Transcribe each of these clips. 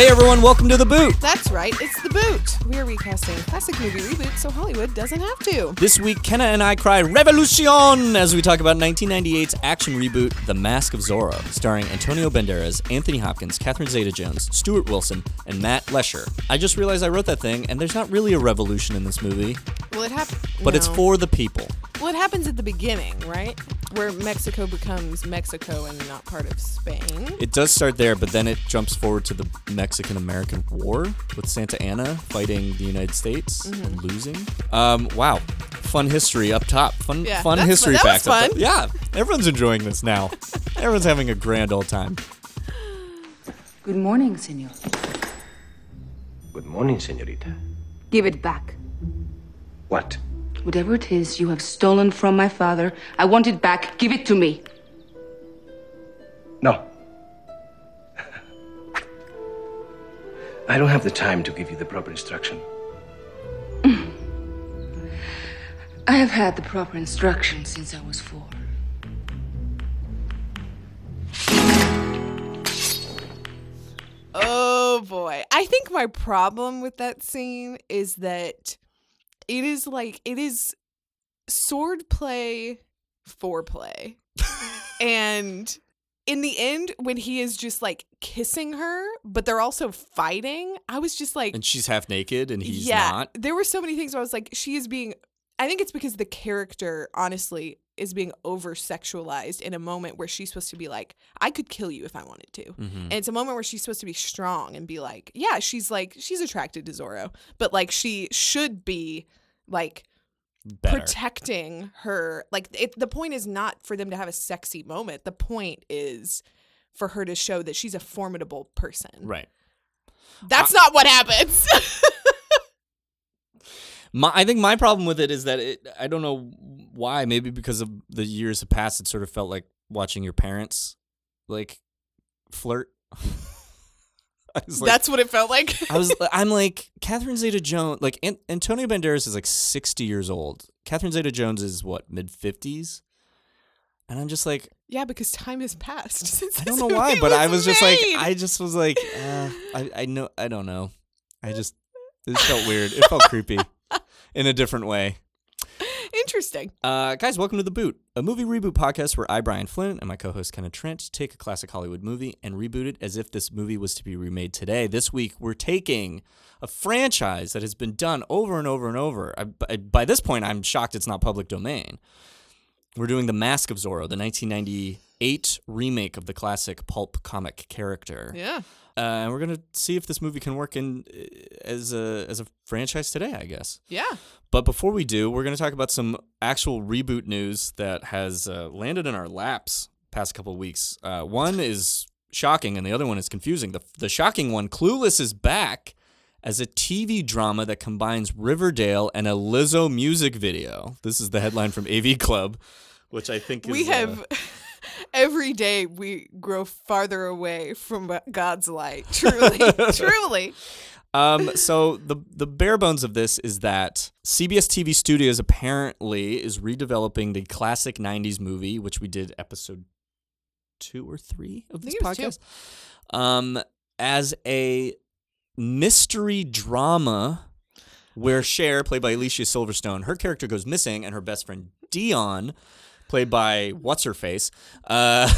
Hey everyone, welcome to The Boot. That's right, it's The Boot. We are recasting classic movie reboots so Hollywood doesn't have to. This week, Kenna and I cry Revolution as we talk about 1998's action reboot, The Mask of Zorro, starring Antonio Banderas, Anthony Hopkins, Catherine Zeta Jones, Stuart Wilson, and Matt Lesher. I just realized I wrote that thing, and there's not really a revolution in this movie, Well, it happens. but it's for the people. Well, it happens at the beginning, right? Where Mexico becomes Mexico and not part of Spain. It does start there, but then it jumps forward to the Mexican American War with Santa Anna fighting the United States Mm-hmm. and losing. Um, wow, fun history up top. Fun, Yeah, fun history fun. That was facts. up top. fun. Yeah, everyone's enjoying this now. everyone's having a grand old time. Good morning, senor. Good morning, senorita. Give it back. What? Whatever it is you have stolen from my father, I want it back. Give it to me. No. I don't have the time to give you the proper instruction. I have had the proper instruction since I was four. Oh boy. I think my problem with that scene is that it is like it is sword play foreplay. and in the end when he is just like kissing her, but they're also fighting, I was just like And she's half naked, and he's yeah, not. There were so many things where I was like, she is being. I think it's because the character, honestly, is being over sexualized in a moment where she's supposed to be like, I could kill you if I wanted to. Mm-hmm. And it's a moment where she's supposed to be strong and be like, yeah, she's like, she's attracted to Zorro, but like she should be like Better. protecting her. Like it, the point is not for them to have a sexy moment. The point is for her to show that she's a formidable person. right. That's not what happens. My, I think my problem with it is that it, I don't know why. Maybe because of the years have passed, it sort of felt like watching your parents like flirt. Was like, That's what it felt like. I was I'm like Catherine Zeta Jones like An- Antonio Banderas is like 60 years old. Catherine Zeta Jones is what mid 50s. And I'm just like Yeah, because time has passed since I don't know why, but I was was just like. I just was like uh, I I know I don't know. I just it felt weird. It felt creepy in a different way. Interesting. Uh, guys, welcome to The Boot, a movie reboot podcast where I, Brian Flynn, and my co host Kenneth Trent take a classic Hollywood movie and reboot it as if this movie was to be remade today. This week, we're taking a franchise that has been done over and over and over. I, by, by this point, I'm shocked it's not public domain. We're doing The Mask of Zorro, the 1998 remake of the classic pulp comic character. Yeah. Uh, and we're going to see if this movie can work in uh, as a, as a franchise today, I guess. Yeah. But before we do, we're going to talk about some actual reboot news that has uh, landed in our laps past couple of weeks. Uh, one is shocking, and the other one is confusing. The, the shocking one, Clueless is back as a TV drama that combines Riverdale and a Lizzo music video. This is the headline from AV Club, which I think is, We uh, have every day we grow farther away from God's light. Truly. truly. Um, so the the bare bones of this is that CBS TV Studios apparently is redeveloping the classic '90s movie, which we did episode two or three of this think it was two. podcast, um, as a mystery drama where Cher, played by Alicia Silverstone, her character goes missing, and her best friend Dion, played by what's her face, uh,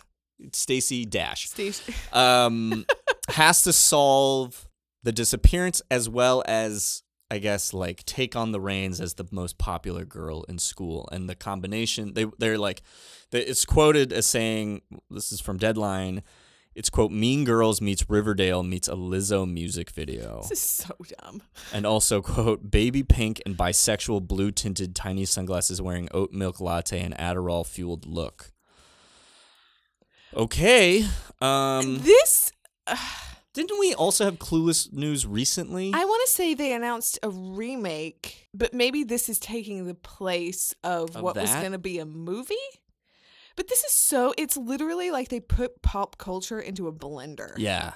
Stacey Dash Station. um, has to solve the disappearance as well as I guess like take on the reins as the most popular girl in school and the combination they they're like it's quoted as saying this is from Deadline it's quote Mean Girls meets Riverdale meets a Lizzo music video This is so dumb. and also quote baby pink and bisexual blue tinted tiny sunglasses wearing oat milk latte and Adderall fueled look okay um This Didn't we also have Clueless news recently? I want to say they announced a remake, but maybe this is taking the place of, Of what was going to be a movie. But this is so, it's literally like they put pop culture into a blender yeah.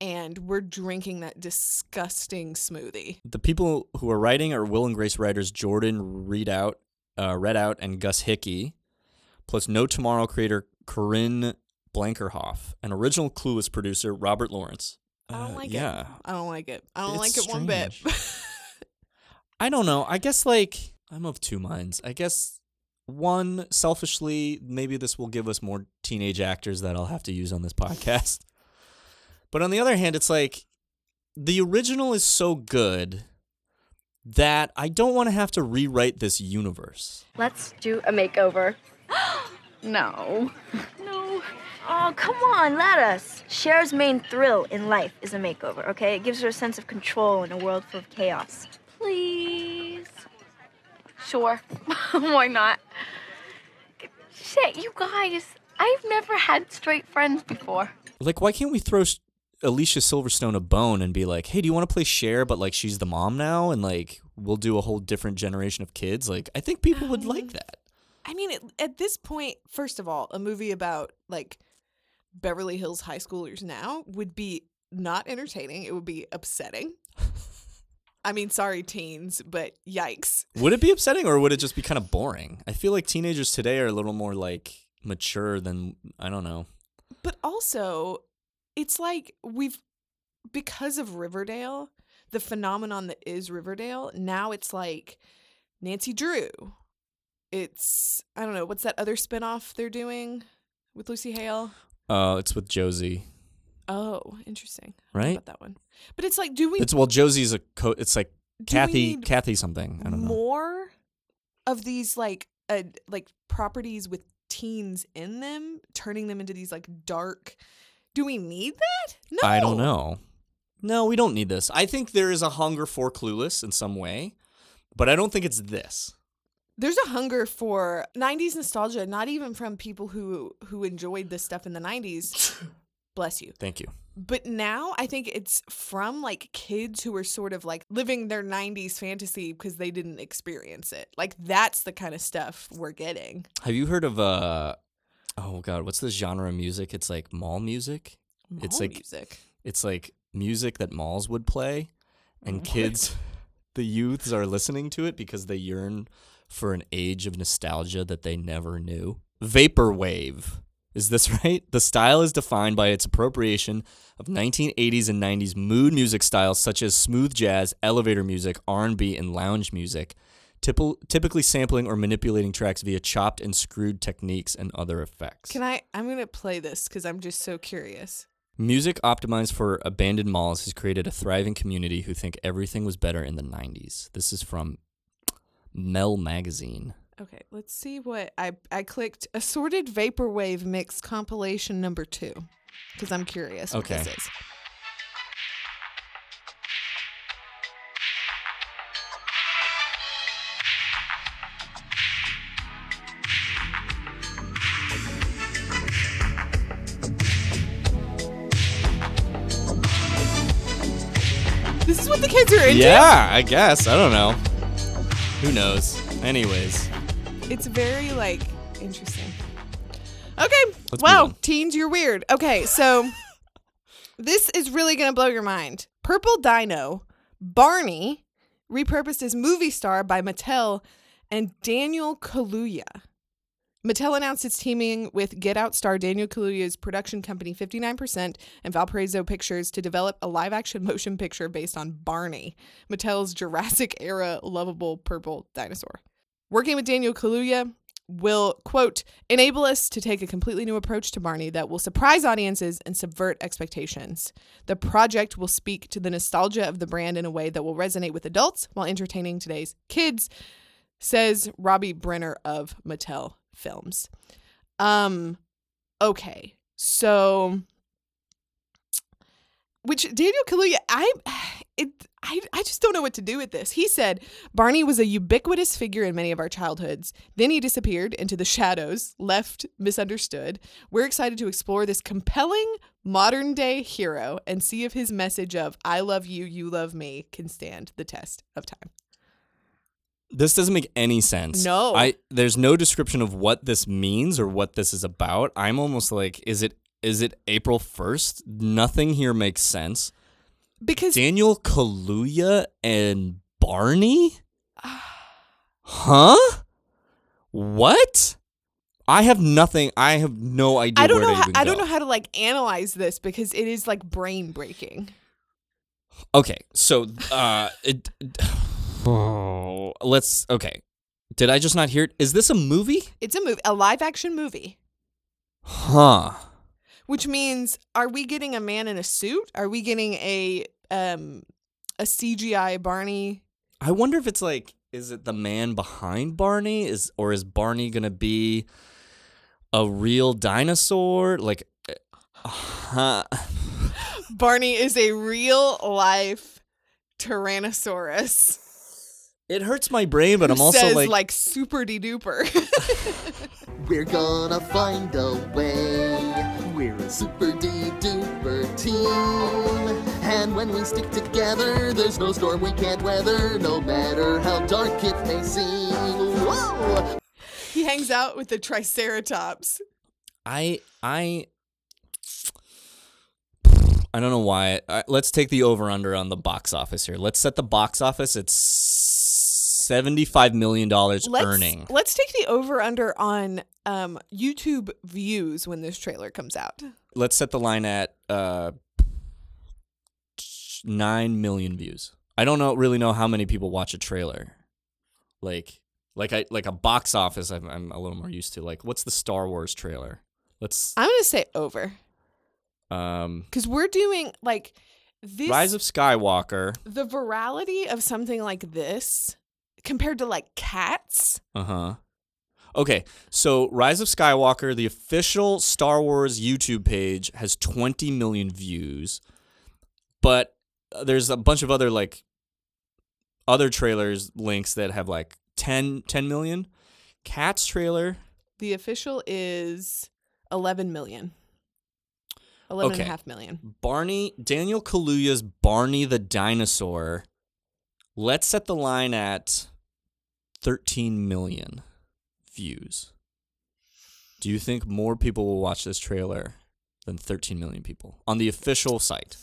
and we're drinking that disgusting smoothie. The people who are writing are Will and Grace writers Jordan Readout, uh, Reddout, and Gus Hickey, plus No Tomorrow creator Corinne Brinkerhoff, and original Clueless producer Robert Lawrence. I don't Uh, like yeah. it. I don't like it. I don't It's like it one bit. I don't know. I guess like I'm of two minds. I guess one selfishly, maybe this will give us more teenage actors that I'll have to use on this podcast. But on the other hand, it's like the original is so good that I don't want to have to rewrite this universe. Let's do a makeover. no. No. Oh, come on, let us. Cher's main thrill in life is a makeover, okay? It gives her a sense of control in a world full of chaos. Please. Sure. Why not? Shit, you guys. I've never had straight friends before. Like, why can't we throw Alicia Silverstone a bone and be like, hey, do you want to play Cher, but like she's the mom now? And like, we'll do a whole different generation of kids? Like, I think people would um, like that. I mean, it, at this point, first of all, a movie about like Beverly Hills high schoolers now would be not entertaining. It would be upsetting. I mean, sorry, teens, but yikes. Would it be upsetting or would it just be kind of boring? I feel like teenagers today are a little more like mature than I don't know. But also, it's like we've because of Riverdale, the phenomenon that is Riverdale. Now it's like Nancy Drew. It's I don't know what's that other spinoff they're doing with Lucy Hale. Uh, it's with Josie, Oh, interesting. I don't know right? about that one. But it's like, do we It's well, Josie's a co- it's like Kathy, Kathy something. I don't know. more of these like uh, like properties with teens in them, turning them into these like dark. Do we need that? No, I don't know. No, we don't need this. I think there is a hunger for Clueless in some way, but I don't think it's this. There's a hunger for '90s nostalgia, not even from people who who enjoyed this stuff in the '90s. Bless you. Thank you. But now I think it's from like kids who are sort of like living their 90s fantasy because they didn't experience it. Like that's the kind of stuff we're getting. Have you heard of uh? Oh God, what's this genre of music? It's like mall music. It's Mall like- music. It's like music that malls would play, and kids, the youths are listening to it because they yearn for an age of nostalgia that they never knew. Vaporwave. Is this right? The style is defined by its appropriation of 1980s and 90s mood music styles such as smooth jazz, elevator music, R&B, and lounge music, typ- typically sampling or manipulating tracks via chopped and screwed techniques and other effects. Can I? I'm gonna play this because I'm just so curious. Music optimized for abandoned malls has created a thriving community who think everything was better in the 90s. This is from Mel Magazine. Okay, let's see what I I clicked assorted vaporwave mix compilation number two because I'm curious what this is. This is what the kids are into. Yeah, I guess. I don't know. Who knows? Anyways, It's very like interesting. Okay. Let's move wow, teens, you're weird. Okay, so this is really gonna blow your mind. Purple Dino, Barney, repurposed as movie star by Mattel and Daniel Kaluuya. Mattel announced it's teaming with Get Out star Daniel Kaluuya's production company 59% and Valparaiso Pictures to develop a live action motion picture based on Barney, Mattel's Jurassic era lovable purple dinosaur. Working with Daniel Kaluuya will, quote, enable us to take a completely new approach to Barney that will surprise audiences and subvert expectations. The project will speak to the nostalgia of the brand in a way that will resonate with adults while entertaining today's kids, says Robbie Brenner of Mattel Films. Um, okay. So which Daniel Kaluuya, I it I, I just don't know what to do with this. He said Barney was a ubiquitous figure in many of our childhoods. Then he disappeared into the shadows, left misunderstood. We're excited to explore this compelling modern day hero and see if his message of I love you, you love me can stand the test of time. this doesn't make any sense. No. I there's no description of what this means or what this is about. I'm almost like is it is it April 1st? Nothing here makes sense. Because Daniel Kaluuya and Barney? Huh? What? I have nothing. I have no idea. I don't know how, I don't know how to like analyze this because it is like brain breaking. Okay, so uh, it, oh, let's. Okay, did I just not hear it? Is this a movie? It's a movie, a live action movie. Huh. Which means, are we getting a man in a suit? Are we getting a um a CGI Barney? I wonder if it's like, is it the man behind Barney? Is or is Barney gonna be a real dinosaur? Like, uh, huh? Barney is a real life Tyrannosaurus. It hurts my brain, but I'm also says, like, like super de duper. We're gonna find a way. We're a super de duper team. And when we stick together, there's no storm we can't weather, no matter how dark it may seem. Whoa! he hangs out with the Triceratops. I I I don't know why. I, let's take the over under on the box office here. Let's set the box office at seventy five million dollars Let's, earning. Let's take the over under on um, YouTube views when this trailer comes out. Let's set the line at uh, nine million views. I don't know really know how many people watch a trailer. Like like I like a box office. I'm, I'm a little more used to. Like what's the Star Wars trailer? Let's I'm gonna say over um because we're doing like this. Rise of Skywalker. the virality of something like this compared to like cats. Uh huh. Okay, so Rise of Skywalker, the official Star Wars YouTube page, has 20 million views, but uh, there's a bunch of other like other trailers links that have like 10, 10 million. Cats trailer, The official is 11 million. 11 and a half million. Barney, Daniel Kaluuya's Barney the Dinosaur. Let's set the line at 13 million views. Do you think more people will watch this trailer than 13 million people on the official site?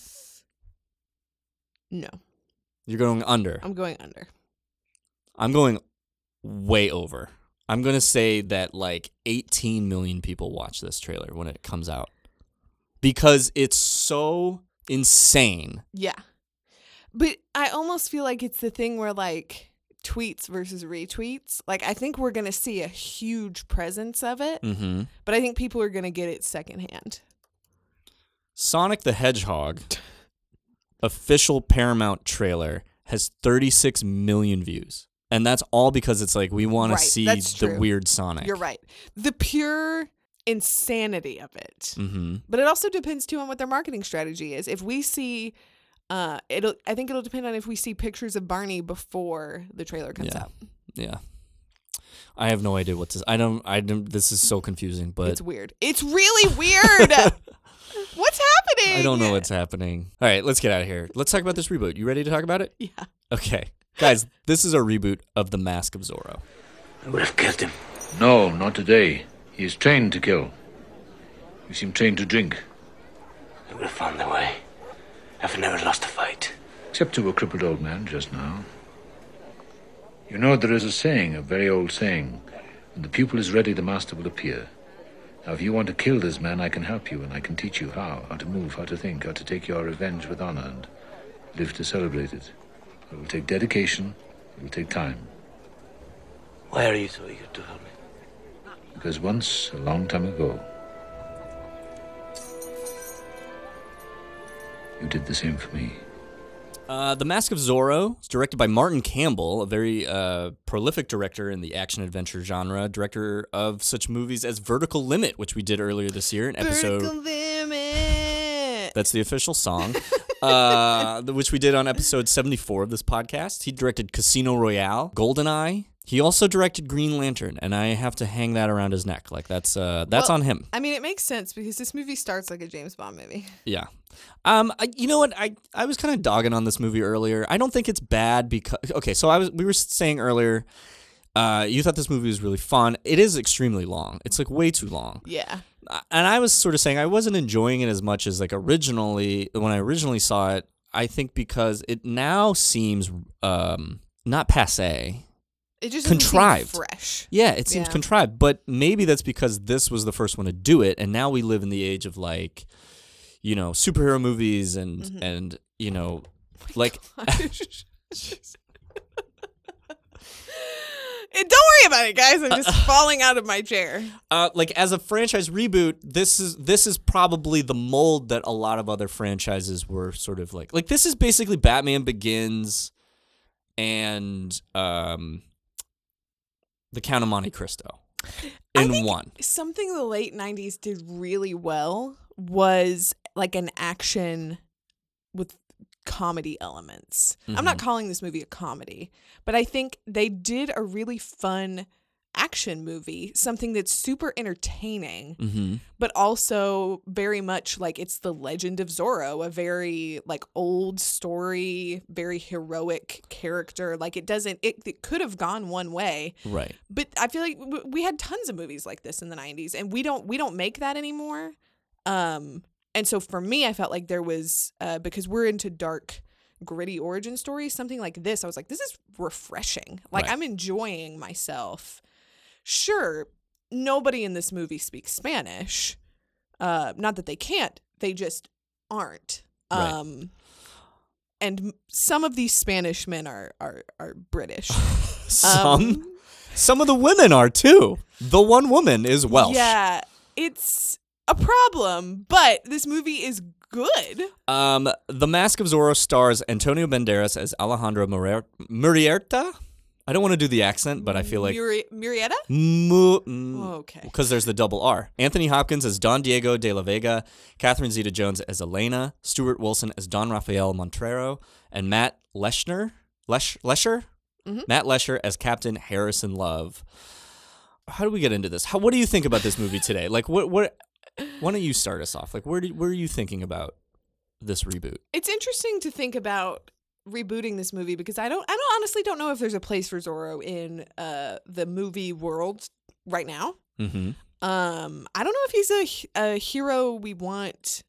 No, You're going under. I'm going under. I'm going way over. I'm going to say that like 18 million people watch this trailer when it comes out because it's so insane. Yeah. But I almost feel like it's the thing where like tweets versus retweets. Like I think we're going to see a huge presence of it, Mm-hmm. but I think people are going to get it secondhand. Sonic the Hedgehog official Paramount trailer has 36 million views. And that's all because it's like we want Right, to see the weird Sonic. You're right. The pure insanity of it. Mm-hmm. But it also depends too on what their marketing strategy is. If we see uh it'll I think it'll depend on if we see pictures of Barney before the trailer comes Yeah. out. Yeah. I have no idea what to. I don't. I don't. This is so confusing, but it's weird. It's really weird. What's happening? I don't know what's happening. All right, let's get out of here. Let's talk about this reboot. You ready to talk about it? Yeah. Okay, guys, this is a reboot of The Mask of Zorro. I would have killed him. No, not today. He is trained to kill. You seem trained to drink, I would have found the way. I've never lost a fight. except to a crippled old man just now. You know, there is a saying, a very old saying when the pupil is ready, the master will appear. Now, if you want to kill this man, I can help you, and I can teach you how how to move, how to think, how to take your revenge with honor, and live to celebrate it. It will take dedication, it will take time. Why are you so eager to help me? Because once, a long time ago, you did the same for me. Uh, the Mask of Zorro is directed by Martin Campbell, a very uh, prolific director in the action adventure genre, director of such movies as Vertical Limit, which we did earlier this year, an episode. Vertical limit. That's the official song, uh, which we did on episode 74 of this podcast. He directed Casino Royale, GoldenEye. He also directed Green Lantern, and I have to hang that around his neck. Like that's uh, that's Well- on him. I mean, it makes sense because this movie starts like a James Bond movie. Yeah. Um, I, you know what? I, I was kind of dogging on this movie earlier. I don't think it's bad because okay. So I was we were saying earlier, uh, you thought this movie was really fun. It is extremely long. It's like way too long. Yeah. Uh, And I was sort of saying I wasn't enjoying it as much as like originally when I originally saw it. I think because it now seems um not passe. It just Contrived. fresh. Yeah, it seems Yeah. contrived, but maybe that's because this was the first one to do it, and now we live in the age of like, you know, superhero movies and Mhm. and you know, like And don't worry about it, guys. I'm just falling out of my chair. uh, like as a franchise reboot, this is this is probably the mold that a lot of other franchises were sort of like. Like this is basically Batman Begins and um the Count of Monte Cristo I in think one. Something the late 90s did really well was like an action with comedy elements. I'm not mm-hmm. calling this movie a comedy, but I think they did a really fun action movie, something that's super entertaining, Mm-hmm. but also very much like it's the legend of Zorro, a very like old story, very heroic character. Like it doesn't, it, it could have gone one way, Right. but I feel like w- we had tons of movies like this in the 90s and we don't we don't make that anymore. Um and so for me I felt like there was uh because we're into dark gritty origin stories, something like this I was like this is refreshing. Like Right. I'm enjoying myself. Sure, nobody in this movie speaks Spanish. Uh not that they can't, they just aren't. Right. Um and some of these Spanish men are are are British. Some Um, some of the women are too. The one woman is Welsh. Yeah, it's a problem, but this movie is good. Um, The Mask of Zorro stars Antonio Banderas as Alejandro Murrieta. I don't want to do the accent, but I feel like Muri- Murrieta. Mu- mm, Okay. because there's the double R. Anthony Hopkins as Don Diego de la Vega, Catherine Zeta-Jones as Elena, Stuart Wilson as Don Rafael Montero, and Matt Leschner, Lesh, Lesher, Mm-hmm. Matt Lesher as Captain Harrison Love. How do we get into this? How, what do you think about this movie today? Like, what, what? Why don't you start us off? Like, where do, where are you thinking about this reboot? It's interesting to think about rebooting this movie because I don't, I don't honestly don't know if there's a place for Zorro in uh, the movie world right now. Mm-hmm. Um, I don't know if he's a a hero we want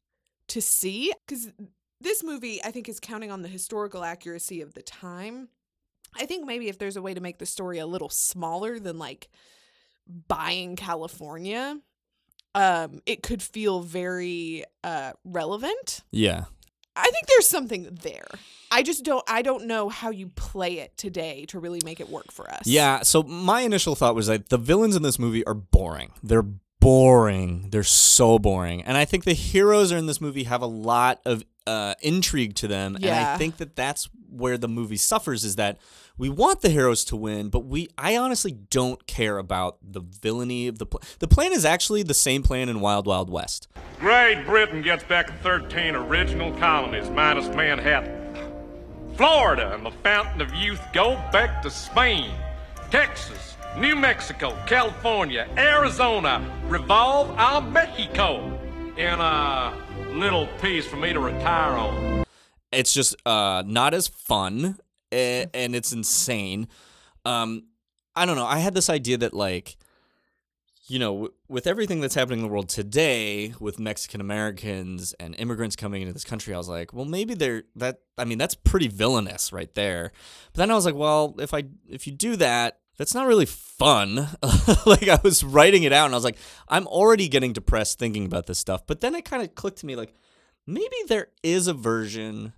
to see because this movie I think is counting on the historical accuracy of the time. I think maybe if there's a way to make the story a little smaller than like buying California, um, it could feel very uh relevant. Yeah. I think there's something there. I just don't I don't know how you play it today to really make it work for us. Yeah, so my initial thought was that the villains in this movie are boring. They're boring. They're so boring. And I think the heroes are in this movie have a lot of uh, intrigue to them. Yeah. And I think that that's where the movie suffers is that we want the heroes to win, but we I honestly don't care about the villainy of the plan. The plan is actually the same plan in Wild Wild West. Great Britain gets back 13 original colonies minus Manhattan. Florida and the Fountain of Youth go back to Spain. Texas, New Mexico, California, Arizona revolve on Mexico. In a little piece for me to retire on. it's just uh not as fun and it's insane um i don't know i had this idea that like you know with everything that's happening in the world today with mexican americans and immigrants coming into this country i was like well maybe they're that i mean that's pretty villainous right there but then i was like well if i if you do that that's not really fun. like I was writing it out and I was like, I'm already getting depressed thinking about this stuff. But then it kind of clicked to me like, maybe there is a version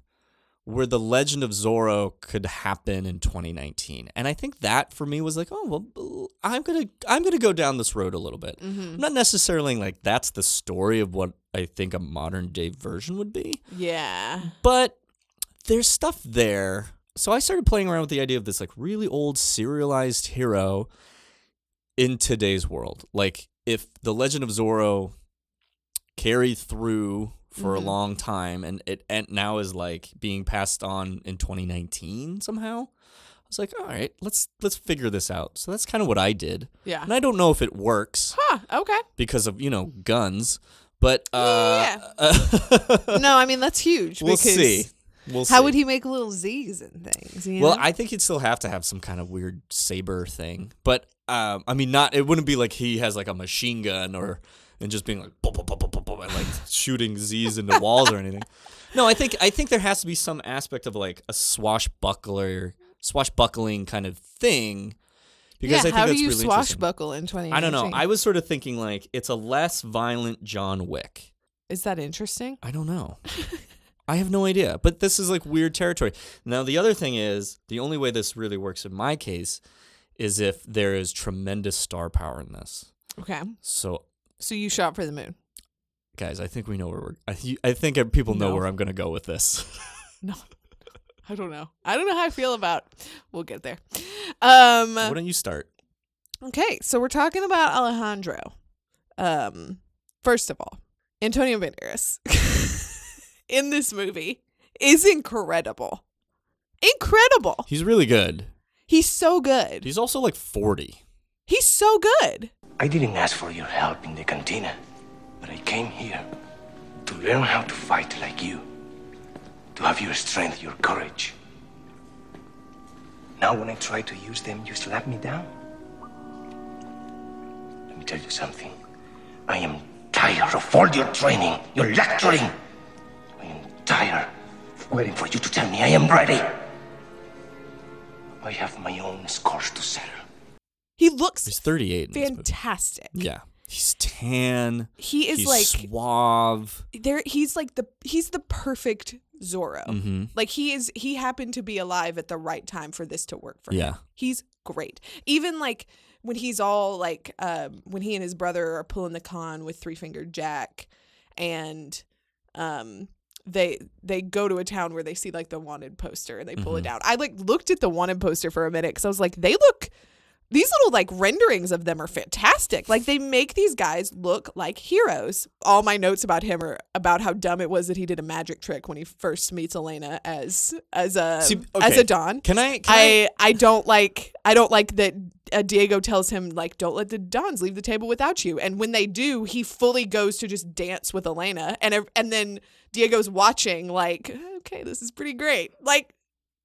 where the legend of Zorro could happen in 2019. And I think that for me was like, oh well, I'm gonna I'm gonna go down this road a little bit. I'm not necessarily like that's the story of what I think a modern day version would be, Yeah. but there's stuff there. So I started playing around with the idea of this like really old serialized hero in today's world. Like if the legend of Zorro carried through for a Mhm. long time and it and now is like being passed on in 2019 somehow. I was like, all right, let's let's figure this out. So that's kind of what I did. Yeah. And I don't know if it works Huh. Okay. because of, you know, guns, but uh Yeah. No, I mean that's huge. we'll see. We'll How see. would he make little Z's and things? You Well, know? I think he'd still have to have some kind of weird saber thing, but um, I mean, not. It wouldn't be like he has like a machine gun or and just being like boom, boom, boom, boom, and like shooting Z's into walls or anything. No, I think I think there has to be some aspect of like a swashbuckler, swashbuckling kind of thing. Because I think how that's do you really interesting. swashbuckle in 2019? I don't know. I was sort of thinking like it's a less violent John Wick. Is that interesting? I don't know. I have no idea. But this is like weird territory. Now, the other thing is the only way this really works in my case is if there is tremendous star power in this. Okay. So, So you shot for the moon. guys, I think we know where we're. I, th- I think people know No. where I'm going to go with this. No. I don't know. I don't know how I feel about. We'll get there. Um Why don't you start? Okay, so we're talking about Alejandro. Um, first of all, Antonio Banderas in this movie is incredible. Incredible. He's really good. He's so good. He's also like 40. He's so good. I didn't ask for your help in the cantina, but I came here to learn how to fight like you, to have your strength, your courage. Now, when I try to use them, you slap me down. Let me tell you something. I am tired of all your training, your lecturing. I am tired of waiting for you to tell me I am ready. I have my own scores to settle. He looks He's 38. in this movie. fantastic. Yeah. He's tan. He is he's like suave. there he's like the he's the perfect Zorro. Mhm. Like he is he happened to be alive at the right time for this to work for him. Yeah. He's great. Even like when he's all like um when he and his brother are pulling the con with Three Fingered Jack and um they they go to a town where they see like the wanted poster and they pull it Mhm. down. I like looked at the wanted poster for a minute cuz I was like they look these little like renderings of them are fantastic. Like they make these guys look like heroes. All my notes about him are about how dumb it was that he did a magic trick when he first meets Elena as as a See, as a Don. Can I? Can I, I I don't like I don't like that uh, Diego tells him like don't let the Dons leave the table without you and when they do he fully goes to just dance with Elena and and then Diego's watching like okay this is pretty great like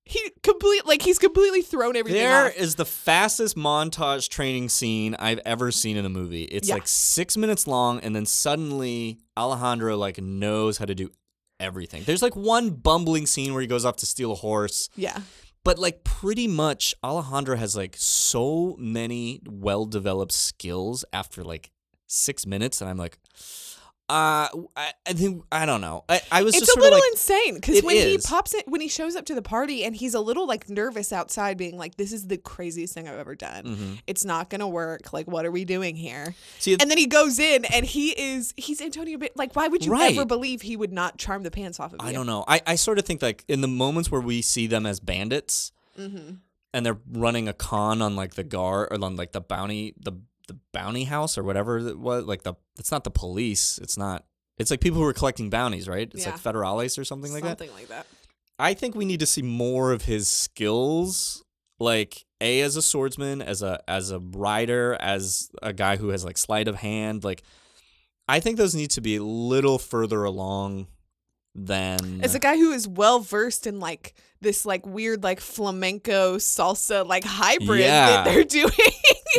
he complete like he's completely thrown everything There off. is the fastest montage training scene I've ever seen in a movie. It's Yeah. like six minutes long, and then suddenly Alejandro like knows how to do everything. There's like one bumbling scene where he goes off to steal a horse, yeah but like pretty much Alejandro has like so many well developed skills after like six minutes, and I'm like, uh, I, I think I don't know. I, I was it's just a little like, insane because when he pops it, when he shows up to the party and he's a little like nervous outside being like this is the craziest thing i've ever done Mhm. it's not gonna work like what are we doing here See, and then he goes in and he is he's antonio like why would you Right. ever believe he would not charm the pants off of you I don't know. I, I sort of think like in the moments where we see them as bandits mm-hmm. and they're running a con on like the guard or on like the bounty the the bounty house or whatever it was like the it's not the police it's not it's like people who are collecting bounties right it's Yeah. like federales or something like that something like that I think we need to see more of his skills, like a as a swordsman, as a as a rider, as a guy who has like sleight of hand. Like, I think those need to be a little further along than as a guy who is well versed in like this like weird like flamenco salsa like hybrid Yeah. that they're doing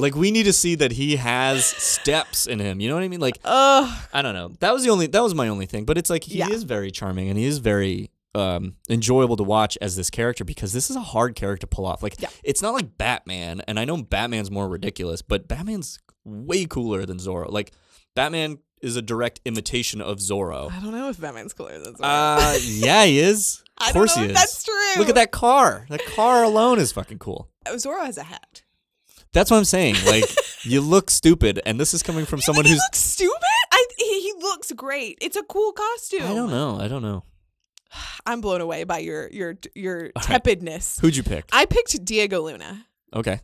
like we need to see that he has steps in him. You know what I mean? Like, Ugh. I don't know. That was the only that was my only thing. But it's like he Yeah. is very charming and he is very um enjoyable to watch as this character because this is a hard character to pull off. Like Yeah. it's not like Batman, and I know Batman's more ridiculous, but Batman's way cooler than Zorro. Like Batman is a direct imitation of Zorro. i don't know if batman's cooler than Zorro. Uh yeah, he is. I Of course know he is. that's true. Look at that car. That car alone is fucking cool. Zorro has a hat. That's what I'm saying. Like you look stupid, and this is coming from someone he who's looks stupid. I he, he looks great. It's a cool costume. I don't know. I don't know. I'm blown away by your your your All right. tepidness. Who'd you pick? I picked Diego Luna. Okay.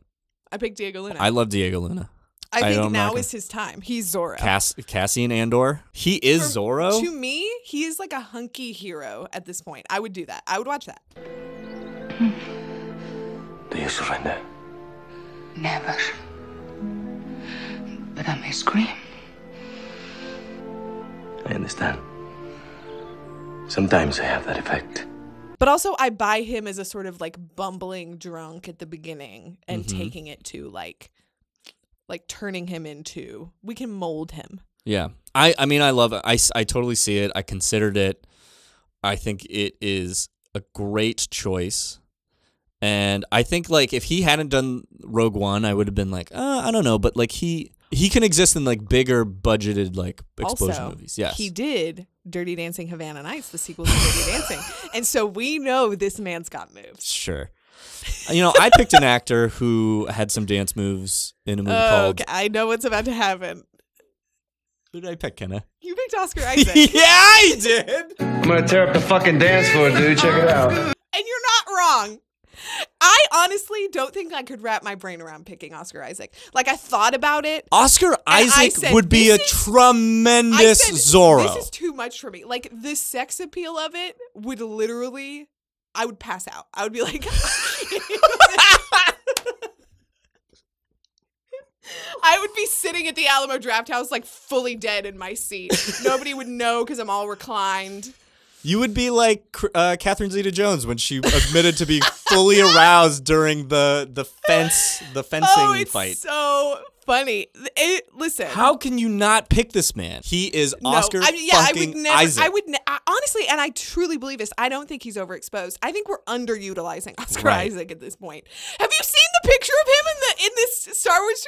I picked Diego Luna. I love Diego Luna. I I think I'm now gonna- is his time. He's Zorro. Cass Cassian Andor. He is For- Zorro. To me, he is like a hunky hero at this point. I would do that. I would watch that. Do you surrender? Never. But I may scream. I understand. Sometimes I have that effect. But also, I buy him as a sort of like bumbling drunk at the beginning and Mhm. taking it to like, like turning him into. We can mold him. yeah. I I mean I love it. I totally see it. I considered it. I think it is a great choice. And I think like if he hadn't done Rogue One, I would have been like, uh, I don't know, but like he he can exist in like bigger budgeted like explosion also, movies. Yes. he did Dirty Dancing Havana Nights, the sequel to Dirty Dancing, and so we know this man's got moves. Sure. You know, I picked an actor who had some dance moves in a movie called. Okay, I know what's about to happen. Who did I pick, Kenna? You picked Oscar Isaac. yeah, I did. I'm gonna tear up the fucking dance floor, dude. Check it out. and you're not wrong. I honestly don't think I could wrap my brain around picking Oscar Isaac. Like I thought about it. Oscar Isaac said, would be a is- tremendous said, Zorro. This is too much for me. Like the sex appeal of it would literally, I would pass out. I would be like, I would be sitting at the Alamo Draft House like fully dead in my seat. Nobody would know because I'm all reclined. You would be like uh, Catherine Zeta-Jones when she admitted to being fully aroused during the the fence the fencing oh, it's fight. so funny. It, listen, How can you not pick this man? He is No, Oscar I mean, yeah, I would never. Isaac. I would ne- I, honestly, and I truly believe this. I don't think he's overexposed. I think we're underutilizing Oscar Right. Isaac at this point. Have you seen the picture of him in the in this Star Wars?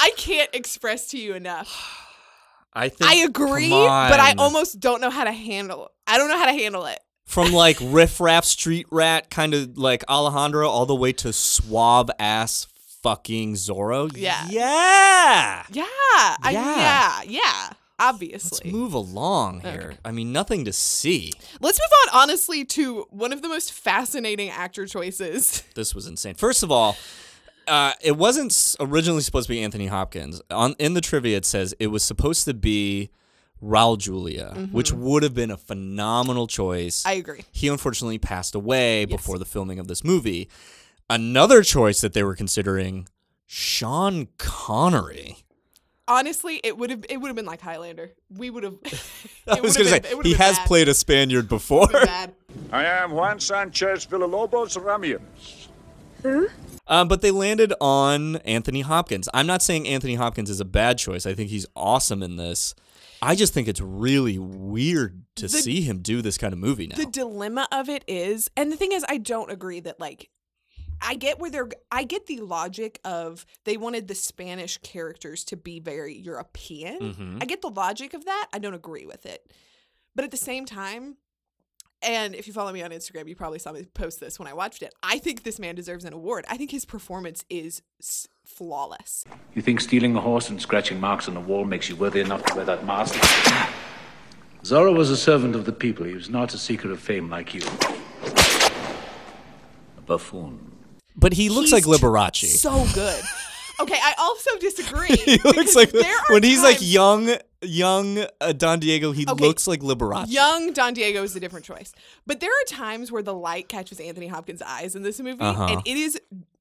I can't express to you enough. I think. I agree, but I almost don't know how to handle. I don't know how to handle it. from like riffraff street rat kind of like Alejandro all the way to suave ass fucking Zorro. Yeah. Yeah. Yeah, I, Yeah. yeah, yeah. Obviously, Let's move along here. I mean, nothing to see. Let's move on, honestly, to one of the most fascinating actor choices. This was insane. First of all, uh, it wasn't originally supposed to be Anthony Hopkins. On in the trivia, it says it was supposed to be Raul Julia, which would have been a phenomenal choice. Mm-hmm. I agree. He unfortunately passed away before the filming of this movie. Another choice that they were considering, Sean Connery. Honestly, it would have it would have been like Highlander. We would have. I was going to say he has played a Spaniard before. I am Juan Sanchez Villalobos Ramirez. Who um, but they landed on Anthony Hopkins. I'm not saying Anthony Hopkins is a bad choice. I think he's awesome in this. I just think it's really weird to see him do this kind of movie now. The dilemma of it is, and the thing is, I don't agree that like. I get where they're. I get the logic of they wanted the Spanish characters to be very European. Mhm. I get the logic of that. I don't agree with it, but at the same time, and if you follow me on Instagram, you probably saw me post this when I watched it. I think this man deserves an award. I think his performance is s- flawless. You think stealing a horse and scratching marks on the wall makes you worthy enough to wear that mask? Zorro was a servant of the people. He was not a seeker of fame like you. A buffoon. But he looks like He's tr- Liberace. So good. Okay, I also disagree. he looks like when he's like young, young uh, Don Diego. He Okay, looks like Liberace. Young Don Diego is a different choice. But there are times where the light catches Anthony Hopkins' eyes in this movie, Uh-huh. and it is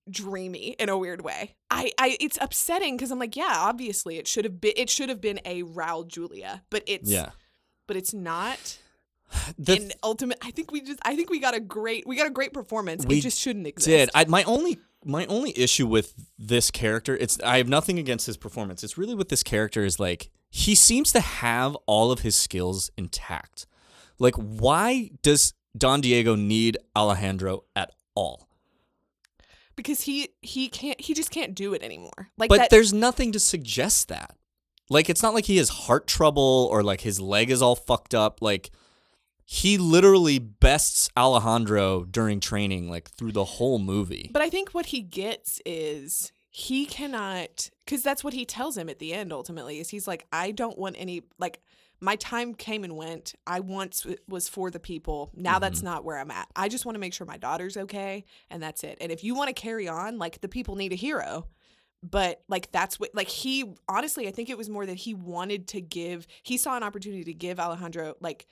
dreamy in a weird way. I, I it's upsetting because I'm like, yeah, obviously it should have been it should have been a Raul Julia, but it's Yeah. but it's not. The and ultimate, I think we just I think we got a great we got a great performance. We it just shouldn't exist. did. I, my only my only issue with this character, it's I have nothing against his performance. It's really with this character is like he seems to have all of his skills intact. Like, why does Don Diego need Alejandro at all? because he he can't he just can't do it anymore. Like but that, there's nothing to suggest that. Like, it's not like he has heart trouble or like his leg is all fucked up. Like, he literally bests Alejandro during training, like through the whole movie. But I think what he gets is he cannot because that's what he tells him at the end. Ultimately, is he's like, I don't want any like my time came and went. I once was for the people. Now that's Mm-hmm. not where I'm at. I just want to make sure my daughter's okay, and that's it. And if you want to carry on, like the people need a hero. But like that's what like he honestly, I think it was more that he wanted to give. He saw an opportunity to give Alejandro like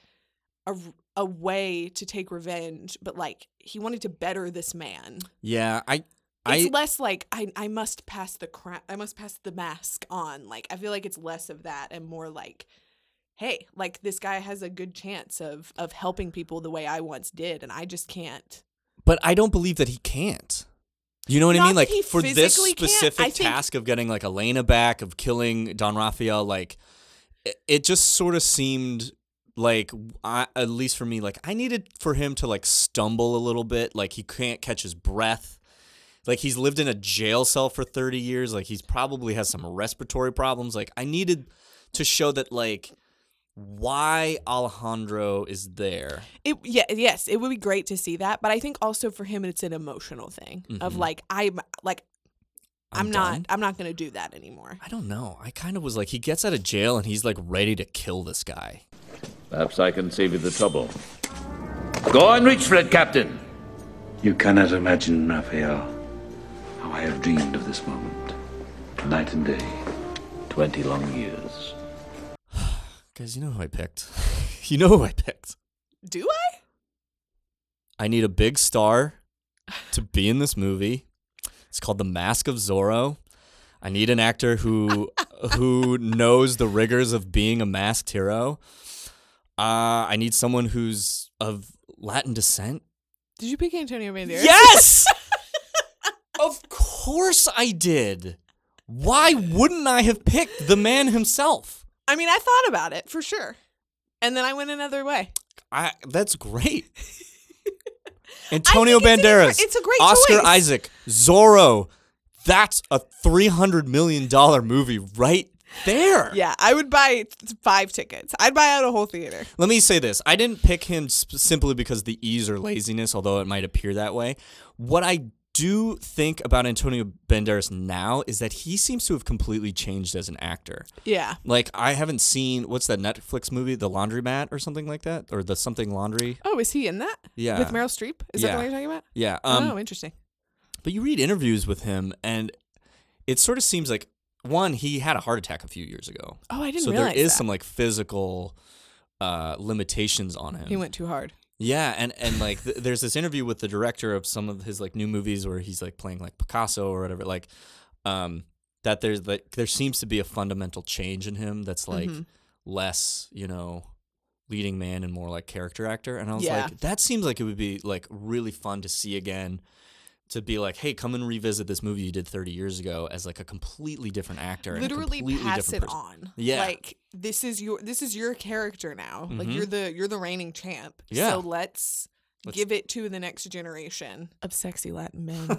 a a way to take revenge, but like he wanted to better this man. yeah, I, It's I, less like I I must pass the cra- I must pass the mask on. Like I feel like it's less of that and more like hey, like this guy has a good chance of of helping people the way I once did and I just can't. But I don't believe that he can't. You know what I mean? Like for this specific task of getting like Elena back, of killing Don Rafael, like it just sort of seemed like I, at least for me, like I needed for him to like stumble a little bit, like he can't catch his breath. Like he's lived in a jail cell for 30 years. Like he's probably has some respiratory problems. Like I needed to show that like why Alejandro is there. It yeah, yes, it would be great to see that, but I think also for him it's an emotional thing of Mhm. like I'm like I'm, I'm not? I'm not going to do that anymore. I don't know. I kind of was like he gets out of jail and he's like ready to kill this guy. Perhaps I can save you the trouble. Go and reach for it, Captain. You cannot imagine, Rafael, how I have dreamed of this moment, night and day. Twenty long years. Guys, you know who I picked. you know who I picked. Do I? I need a big star to be in this movie. It's called The Mask of Zorro. I need an actor who who knows the rigors of being a masked hero. Uh, I need someone who's of Latin descent. Did you pick Antonio Banderas? Yes! of course I did. Why wouldn't I have picked the man himself? I mean, I thought about it for sure. And then I went another way. I that's great. Antonio it's an Banderas. incre- it's a great Oscar choice. Isaac. Zorro. That's a three hundred million dollar movie right there. Yeah, I would buy five tickets. I'd buy out a whole theater. Let me say this: I didn't pick him sp- simply because of the ease or laziness, although it might appear that way. What I do think about Antonio Banderas now is that he seems to have completely changed as an actor. Yeah. Like I haven't seen what's that Netflix movie, The Laundromat, or something like that, or the Something Laundry. Oh, is he in that? Yeah. With Meryl Streep? Is that Yeah. the one you're talking about? Yeah. Um, oh, interesting. But you read interviews with him, and it sort of seems like one, he had a heart attack a few years ago. Oh, I didn't so there is that. some like physical uh, limitations on him. He went too hard. Yeah, and and like th- there's this interview with the director of some of his like new movies where he's like playing like Picasso or whatever. Like, um, that there's like there seems to be a fundamental change in him that's like Mhm. less, you know, leading man and more like character actor. And I was Yeah. like, that seems like it would be like really fun to see again. To be like, hey, come and revisit this movie you did 30 years ago as like a completely different actor, Literally completely pass different it person. on. Yeah, Like this is your this is your character now. Like Mhm. you're the you're the reigning champ. Yeah. So let's, Let's- give it to the next generation of sexy Latin men. um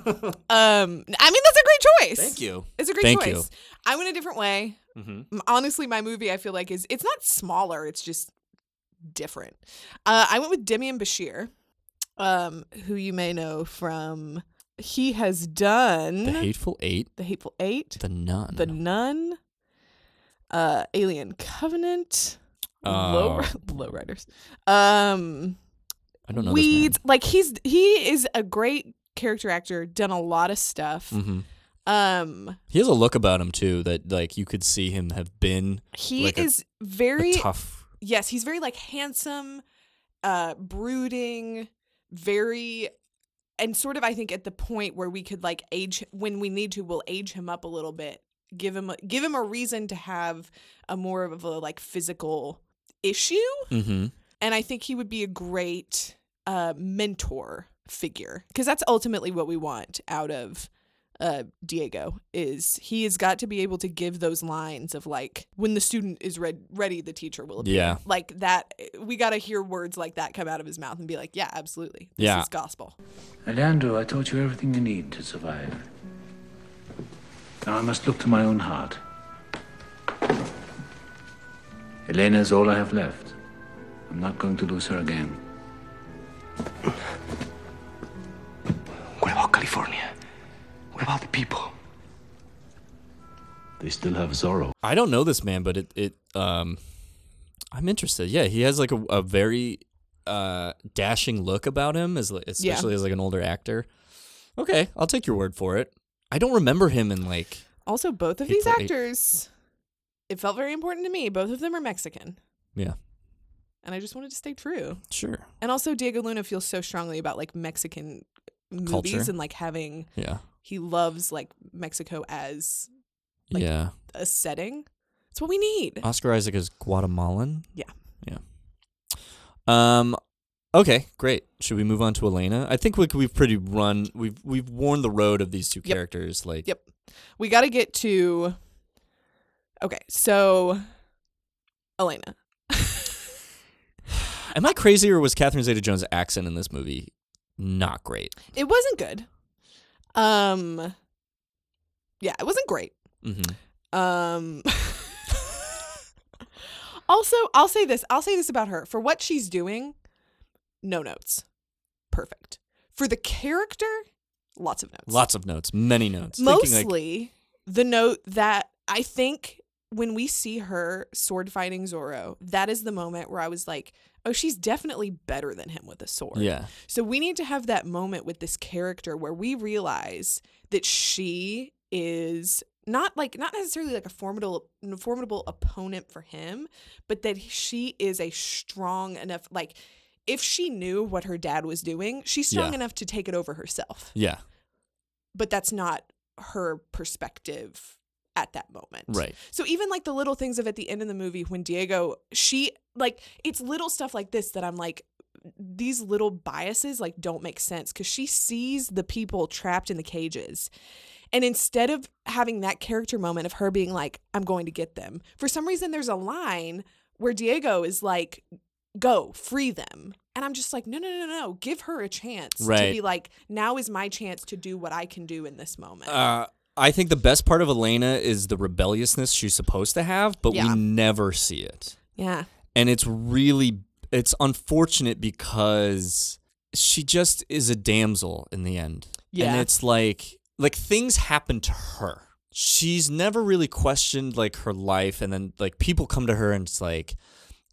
I mean that's a great choice. Thank you. It's a great Thank choice. you. I went a different way. Mhm. Honestly, my movie I feel like is it's not smaller, it's just different. Uh, I went with Demián Bichir, um, who you may know from he has done The Hateful Eight, The Hateful Eight, The Nun, The Nun, uh, Alien Covenant, Low Oh. Lowriders. Um, I don't know. Weeds. Like he's he is a great character actor. Done a lot of stuff. hmm Um, He has a look about him too that like you could see him have been. he like, a- is very a tough. Yes, he's very like handsome, uh, brooding, very, and sort of. I think at the point where we could like age when we need to, we'll age him up a little bit. Give him a, give him a reason to have a more of a like physical issue, Mm-hmm. and I think he would be a great uh, mentor figure because that's ultimately what we want out of uh, Diego is he has got to be able to give those lines of like when the student is read, ready the teacher will appear Yeah. like that we got to hear words like that come out of his mouth and be like yeah absolutely this Yeah. is gospel Alejandro, I taught you everything you need to survive. Now I must look to my own heart. Elena is all I have left. I'm not going to lose her again. What about California? What about the people? They still have Zorro. I don't know this man, but it it um, I'm interested. Yeah, he has like a, a very uh dashing look about him, as like- especially as like an older actor. Okay, I'll take your word for it. I don't remember him in like. also both of these Hateful Eight. actors it felt very important to me both of them are mexican Yeah, and i just wanted to stay true sure. and also diego luna feels so strongly about like mexican movies Culture. and like having Yeah, he loves like mexico as Like- yeah. a setting it's what we need Oscar Isaac is Guatemalan. Yeah. Yeah. Um. Okay, great. Should we move on to Elena? I think we, we've pretty run. We've we've worn the road of these two Yep. characters. Like, Yep. We got to get to. Okay, so Elena. am I crazy or was Catherine Zeta-Jones' accent in this movie not great? It wasn't good. Um, yeah, it wasn't great. Mm-hmm. Um, also, I'll say this. I'll say this about her. For what she's doing, no notes. Perfect. For the character, lots of notes. Lots of notes, many notes. Thinking, like, Mostly the note that I think when we see her sword fighting Zorro, that is the moment where I was like, oh, she's definitely better than him with a sword. Yeah. So we need to have that moment with this character where we realize that she is not like not necessarily like a formidable formidable opponent for him, but that she is a strong enough like if she knew what her dad was doing, she's strong Yeah. enough to take it over herself. yeah, But that's not her perspective at that moment. right. So even like the little things of at the end of the movie when Diego, she like it's little stuff like this that I'm like these little biases like don't make sense cuz she sees the people trapped in the cages. And instead of having that character moment of her being like I'm going to get them. For some reason there's a line where Diego is like go, free them. And I'm just like no no no no no, give her a chance to be like now is my chance to do what I can do in this moment. Uh, I think the best part of Elena is the rebelliousness she's supposed to have, but Yeah. we never see it. yeah. and it's really it's unfortunate because she just is a damsel in the end Yeah. and it's like like things happen to her she's never really questioned like her life and then like people come to her and it's like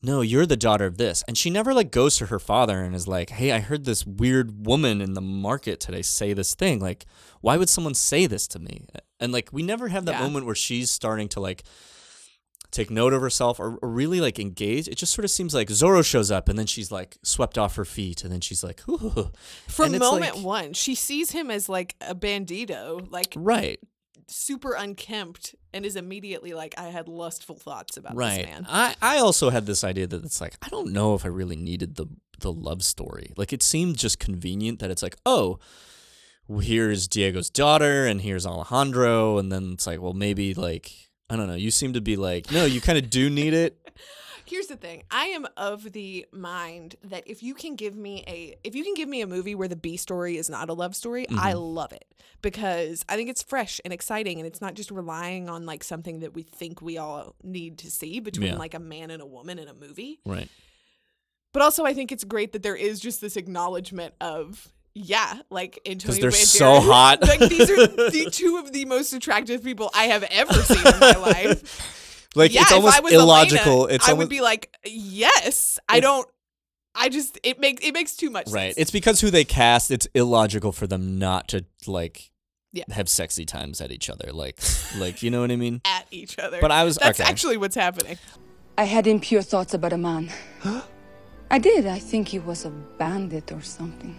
no you're the daughter of this and she never like goes to her father and is like hey i heard this weird woman in the market today say this thing like why would someone say this to me and like we never have that Yeah. moment where she's starting to like take note of herself or, or really like engage. It just sort of seems like Zorro shows up and then she's like swept off her feet and then she's like, Ooh. From moment like- one, she sees him as like a bandito, like right, super unkempt, and is immediately like, I had lustful thoughts about right. this man. I I also had this idea that it's like I don't know if I really needed the the love story. Like it seemed just convenient that it's like, oh. Here's Diego's daughter, and here's Alejandro, and then it's like, well, maybe like I don't know. You seem to be like, no, you kind of do need it. Here's the thing. I am of the mind that if you can give me a if you can give me a movie where the B story is not a love story, I Mhm. love it because I think it's fresh and exciting and it's not just relying on like something that we think we all need to see between Yeah. like a man and a woman in a movie. Right. But also I think it's great that there is just this acknowledgement of yeah, like Antonio they're Banderas. so hot. like these are the two of the most attractive people I have ever seen in my life. Like yeah, it's if almost I was illogical. Elena, it's I almost would be like, yes. I It's- don't. I just it makes it makes too much sense. Right. sense. It's because who they cast, it's illogical for them not to like Yeah. have sexy times at each other. Like like you know what I mean? at each other. But I was- That's okay. actually what's happening. I had impure thoughts about a man. I did. I think he was a bandit or something.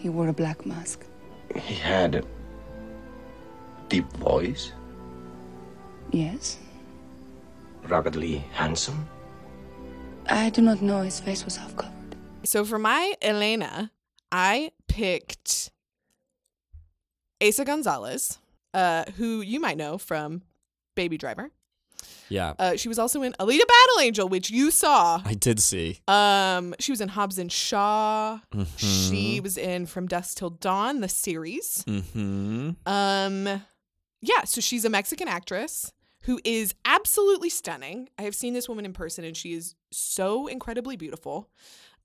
He wore a black mask. He had a deep voice, Yes. Ruggedly handsome. I do not know. His face was half covered. So for my Elena, I picked Eiza Gonzalez, uh, who you might know from Baby Driver. Yeah. Uh, she was also in Alita Battle Angel, which you saw. I did see. Um, she was in Hobbs and Shaw. She Mhm. was in From Dusk Till Dawn, the series. Mm-hmm. Um, yeah, so she's a Mexican actress who is absolutely stunning. I have seen this woman in person, and she is so incredibly beautiful.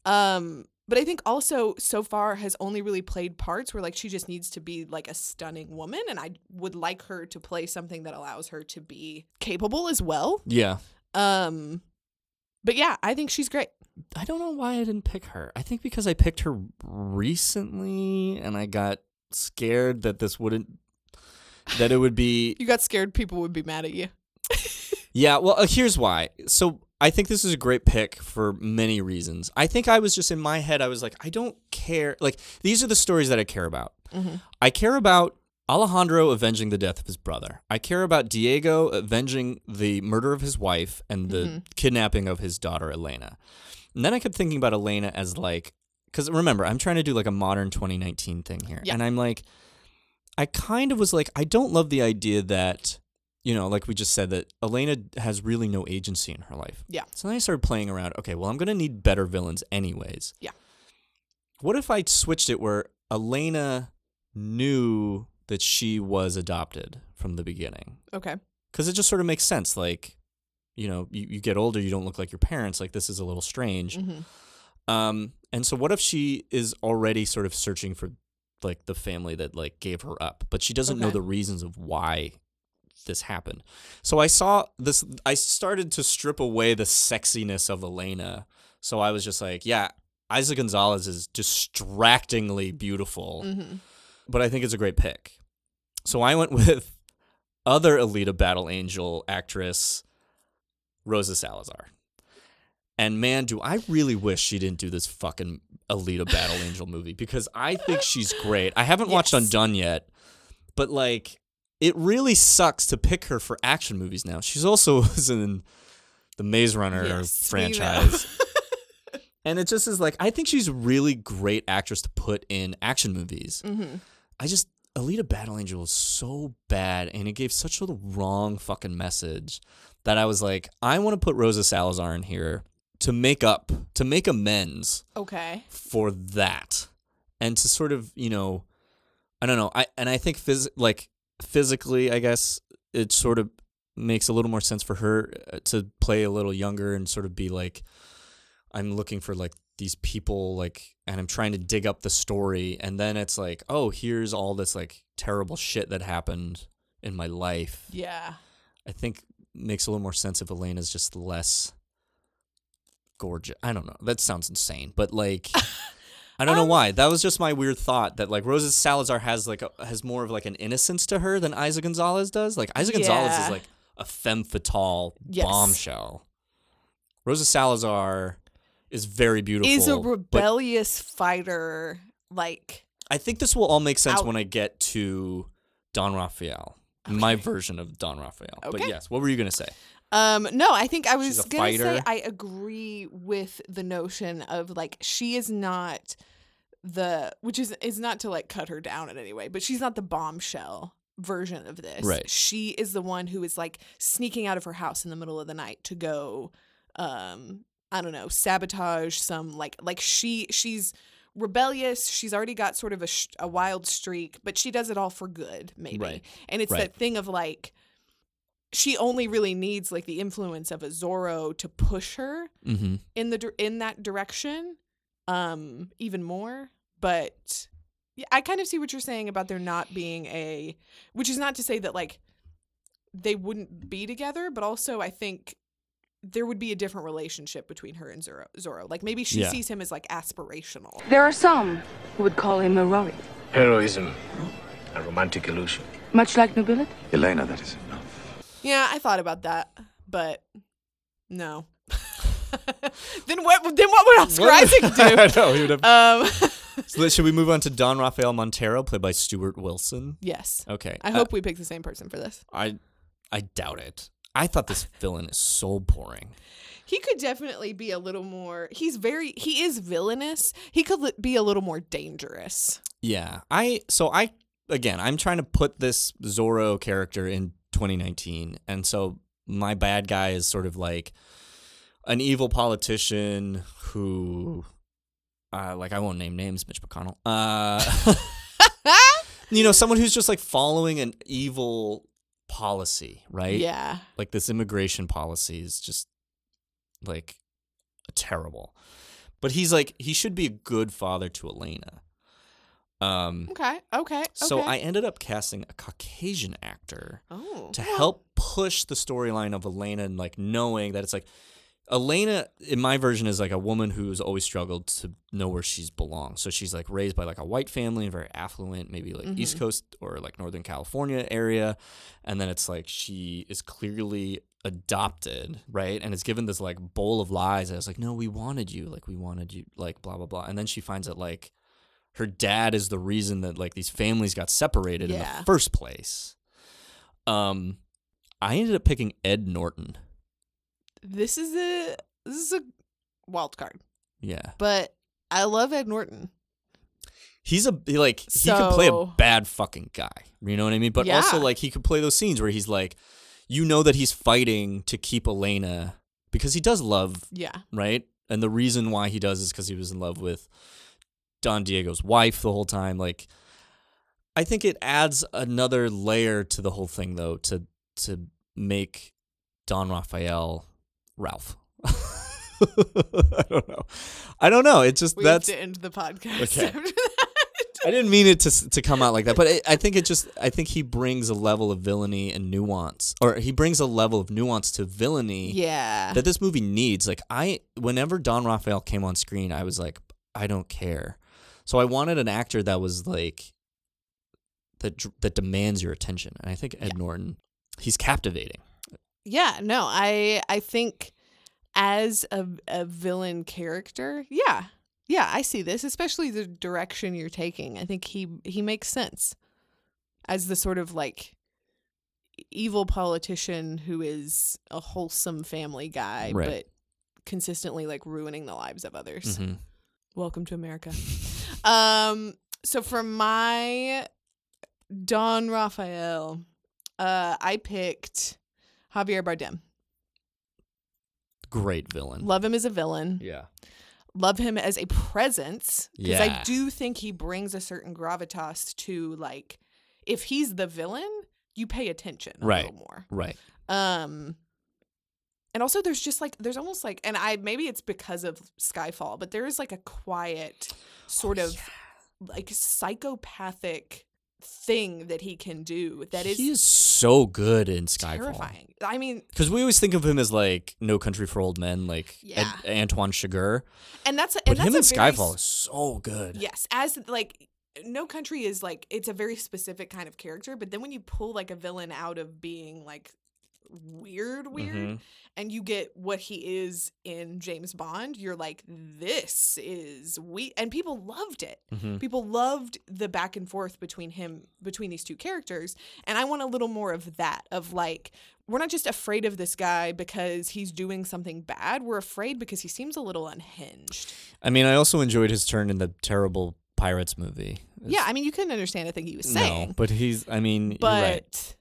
Um, but I think also so far has only really played parts where like she just needs to be like a stunning woman, and I would like her to play something that allows her to be capable as well. Yeah. Um, but yeah, I think she's great. I don't know why I didn't pick her. I think because I picked her recently and I got scared that this wouldn't that it would be You got scared people would be mad at you. Yeah, well, uh, here's why. So I think this is a great pick for many reasons. I think I was just in my head, I was like, I don't care. Like, these are the stories that I care about. Mhm. I care about Alejandro avenging the death of his brother. I care about Diego avenging the murder of his wife and the Mhm. kidnapping of his daughter, Elena. And then I kept thinking about Elena as like, because remember, I'm trying to do like a modern 2019 thing here. Yeah. And I'm like, I kind of was like, I don't love the idea that, you know, like we just said, that Elena has really no agency in her life. Yeah. So then I started playing around. Okay, well, I'm going to need better villains anyways. Yeah. What if I switched it where Elena knew that she was adopted from the beginning Okay. because it just sort of makes sense. Like, you know, you, you get older, you don't look like your parents. Like, this is a little strange. Mhm. Um, and so, what if she is already sort of searching for like the family that like gave her up, but she doesn't know the reasons of why this happened. So I saw this. I started to strip away the sexiness of Elena. So I was just like, yeah, Eiza Gonzalez is distractingly beautiful Mm-hmm. but I think it's a great pick. So I went with other Alita Battle Angel actress, Rosa Salazar. And man, do I really wish she didn't do this fucking Alita Battle Angel movie because I think she's great. I haven't watched Undone yet, but like, it really sucks to pick her for action movies now. She's also was in the Maze Runner Yes, franchise. and it just is like, I think she's a really great actress to put in action movies. Mm-hmm. I just Alita Battle Angel was so bad and it gave such a wrong fucking message that I was like, I want to put Rosa Salazar in here to make up, to make amends Okay. for that. And to sort of, you know, I don't know. I and I think phys- like physically, I guess it sort of makes a little more sense for her uh, to play a little younger and sort of be like I'm looking for like these people like and I'm trying to dig up the story and then it's like, "Oh, here's all this like terrible shit that happened in my life." Yeah. I think makes a little more sense if Elena's just less gorgeous. I don't know. That sounds insane, but like I don't know Um, why. That was just my weird thought that like Rosa Salazar has like a, has more of like an innocence to her than Eiza Gonzalez does. Like Eiza Gonzalez Yeah. is like a femme fatale Yes. bombshell. Rosa Salazar is very beautiful. Is a rebellious fighter like I think this will all make sense Out- when I get to Don Rafael. My version of Don Rafael. But yes, what were you gonna say? Um, no, I think I was gonna say. I agree with the notion of like she is not the which is is not to like cut her down in any way, but she's not the bombshell version of this. Right. She is the one who is like sneaking out of her house in the middle of the night to go um I don't know, sabotage some like like she she's rebellious. She's already got sort of a, sh- a wild streak, but she does it all for good, maybe. Right. And it's Right. that thing of like she only really needs like the influence of a Zorro to push her Mm-hmm. in the in that direction um even more but yeah, I kind of see what you're saying about there not being a which is not to say that like they wouldn't be together but also I think there would be a different relationship between her and Zorro, Zorro. like maybe she Yeah. sees him as like aspirational There are some who would call him heroic, Heroism, a romantic illusion. much like nobility. Elena, that is enough. Yeah I thought about that but no then what then what would Oscar Isaac do I know, he would have- um So should we move on to Don Rafael Montero, played by Stuart Wilson? yes Okay. I uh, hope we pick the same person for this. I I doubt it. I thought this villain is so boring. He could definitely be a little more. He's very. He is villainous. He could li- be a little more dangerous. Yeah. I so I again, I'm trying to put this Zorro character in 2019. And so my bad guy is sort of like an evil politician who uh like I won't name names, Mitch McConnell. Uh you know, someone who's just like following an evil policy, right? Yeah. Like this immigration policy is just like terrible. But he's like he should be a good father to Elena. Um Okay. Okay. so okay. I ended up casting a Caucasian actor Oh. to help push the storyline of Elena and like knowing that it's like Elena in my version is like a woman who's always struggled to know where she's belongs. So she's like raised by like a white family and very affluent, maybe like East Mhm. Coast or like Northern California area. And then it's like she is clearly adopted, right? And is given this like bowl of lies. And it's like, no, we wanted you. Like we wanted you, like blah blah blah. And then she finds that like her dad is the reason that like these families got separated in the first place. Um I ended up picking Ed Norton. This is a this is a wild card, Yeah. but I love Ed Norton. He's a he, like he can play a bad fucking guy. You know what I mean? But also like he could play those scenes where he's like you know that he's fighting to keep Elena because he does love, Yeah. right? And the reason why he does is cuz he was in love with Don Diego's wife the whole time like I think it adds another layer to the whole thing, though, to to make Don Rafael Ralph. I don't know. I don't know. It just We that's have to end the podcast. Okay. after that. I didn't mean it to to come out like that, but it, I think it just I think he brings a level of villainy and nuance, or he brings a level of nuance to villainy. Yeah. that this movie needs. Like I, whenever Don Rafael came on screen, I was like, I don't care. So I wanted an actor that was like that that demands your attention, and I think Ed Norton, he's captivating. Yeah, no, I I think as a a villain character, yeah. Yeah, I see this, especially the direction you're taking. I think he he makes sense as the sort of like evil politician who is a wholesome family guy Right. but consistently like ruining the lives of others. Mhm. Welcome to America. um so for my Don Rafael, uh I picked Javier Bardem. Great villain. Love him as a villain. Yeah. Love him as a presence because I do think he brings a certain gravitas to like if he's the villain, you pay attention a Right. little more. Right. Um and also there's just like there's almost like and I maybe it's because of Skyfall, but there is like a quiet sort Oh, of like psychopathic thing that he can do that is he is so good in Skyfall. terrifying. I mean, Because we always think of him as like No Country for Old Men, like Yeah. Ed- Antoine Chigurh. and that's But and that's him in Skyfall is so good. Yes, as like no country is like it's a very specific kind of character, but then when you pull like a villain out of being like weird weird Mhm. and you get what he is in James Bond, you're like this is we and people loved it. Mhm. People loved the back and forth between him between these two characters, and I want a little more of that of like we're not just afraid of this guy because he's doing something bad. We're afraid because he seems a little unhinged. I mean, I also enjoyed his turn in the terrible Pirates movie. Yeah, I mean, you couldn't understand a thing he was saying. No, but he's. I mean, but right.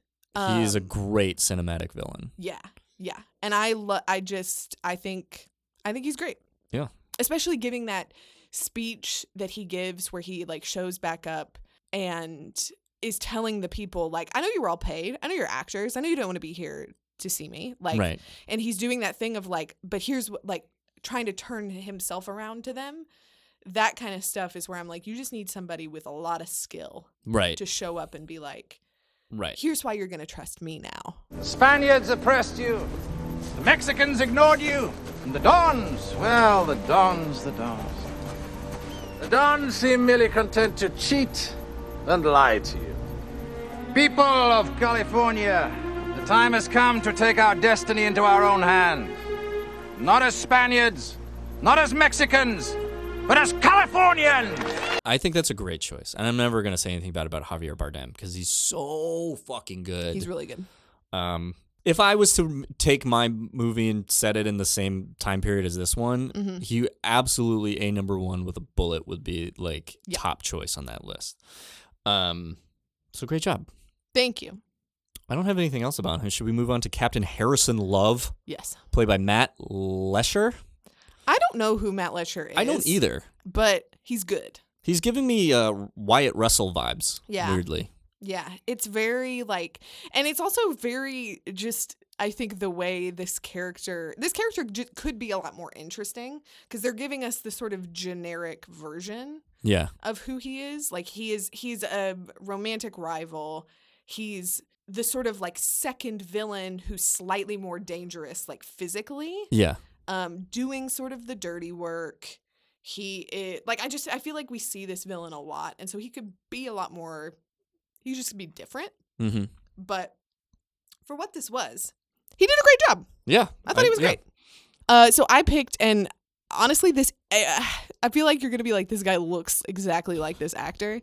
He is a um, great cinematic villain. yeah, yeah, and I lo- I just I think I think he's great, Yeah. especially giving that speech that he gives where he like shows back up and is telling the people like I know you were all paid, I know you're actors, I know you don't want to be here to see me, like, Right. and he's doing that thing of like, but here's what like trying to turn himself around to them. That kind of stuff is where I'm like, you just need somebody with a lot of skill, Right. to show up and be like, Right. here's why you're gonna trust me now. Spaniards oppressed you. The Mexicans ignored you. And the Dons, well, the Dons, the Dons. The Dons seem merely content to cheat and lie to you. People of California, the time has come to take our destiny into our own hands. Not as Spaniards, not as Mexicans, but as Californians! I think that's a great choice, and I'm never gonna say anything bad about Javier Bardem because he's so fucking good. He's really good. Um, if I was to take my movie and set it in the same time period as this one, Mhm. he absolutely a number one with a bullet would be like Yeah. top choice on that list. Um, so great job. Thank you. I don't have anything else about him. Should we move on to Captain Harrison Love? Yes. Played by Matt Letscher. I don't know who Matt Letscher is. I don't either. But he's good. He's giving me uh, Wyatt Russell vibes. Yeah. Weirdly. Yeah. It's very like, and it's also very just, I think the way this character, this character j- could be a lot more interesting because they're giving us the sort of generic version Yeah. of who he is. Like he is, he's a romantic rival. He's the sort of like second villain who's slightly more dangerous, like physically. Yeah. Um, doing sort of the dirty work. He is like I just I feel like we see this villain a lot, and so he could be a lot more. He just could be different, Mm-hmm. but for what this was, he did a great job. Yeah. I thought he was yeah. great. Uh, so I picked, and honestly, this I, I feel like you're gonna be like, this guy looks exactly like this actor,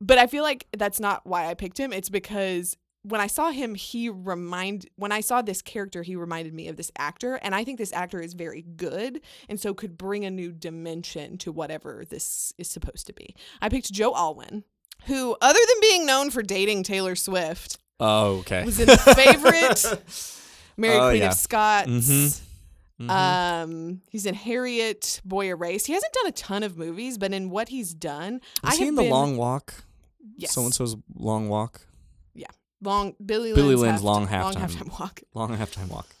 but I feel like that's not why I picked him. It's because when I saw him, he remind when I saw this character, he reminded me of this actor, and I think this actor is very good, and so could bring a new dimension to whatever this is supposed to be. I picked Joe Alwyn, who, other than being known for dating Taylor Swift, Oh, okay. was in the favorite Mary Oh, Queen yeah. of Scots. Mhm. Mhm. Um, he's in Harriet, Boy Erased. He hasn't done a ton of movies, but in what he's done, Was I he have in The been- Long Walk? Yes. So and so's long walk. Long Billy Lynn's, Billy Lynn's half- long long halftime halftime walk. Long halftime walk.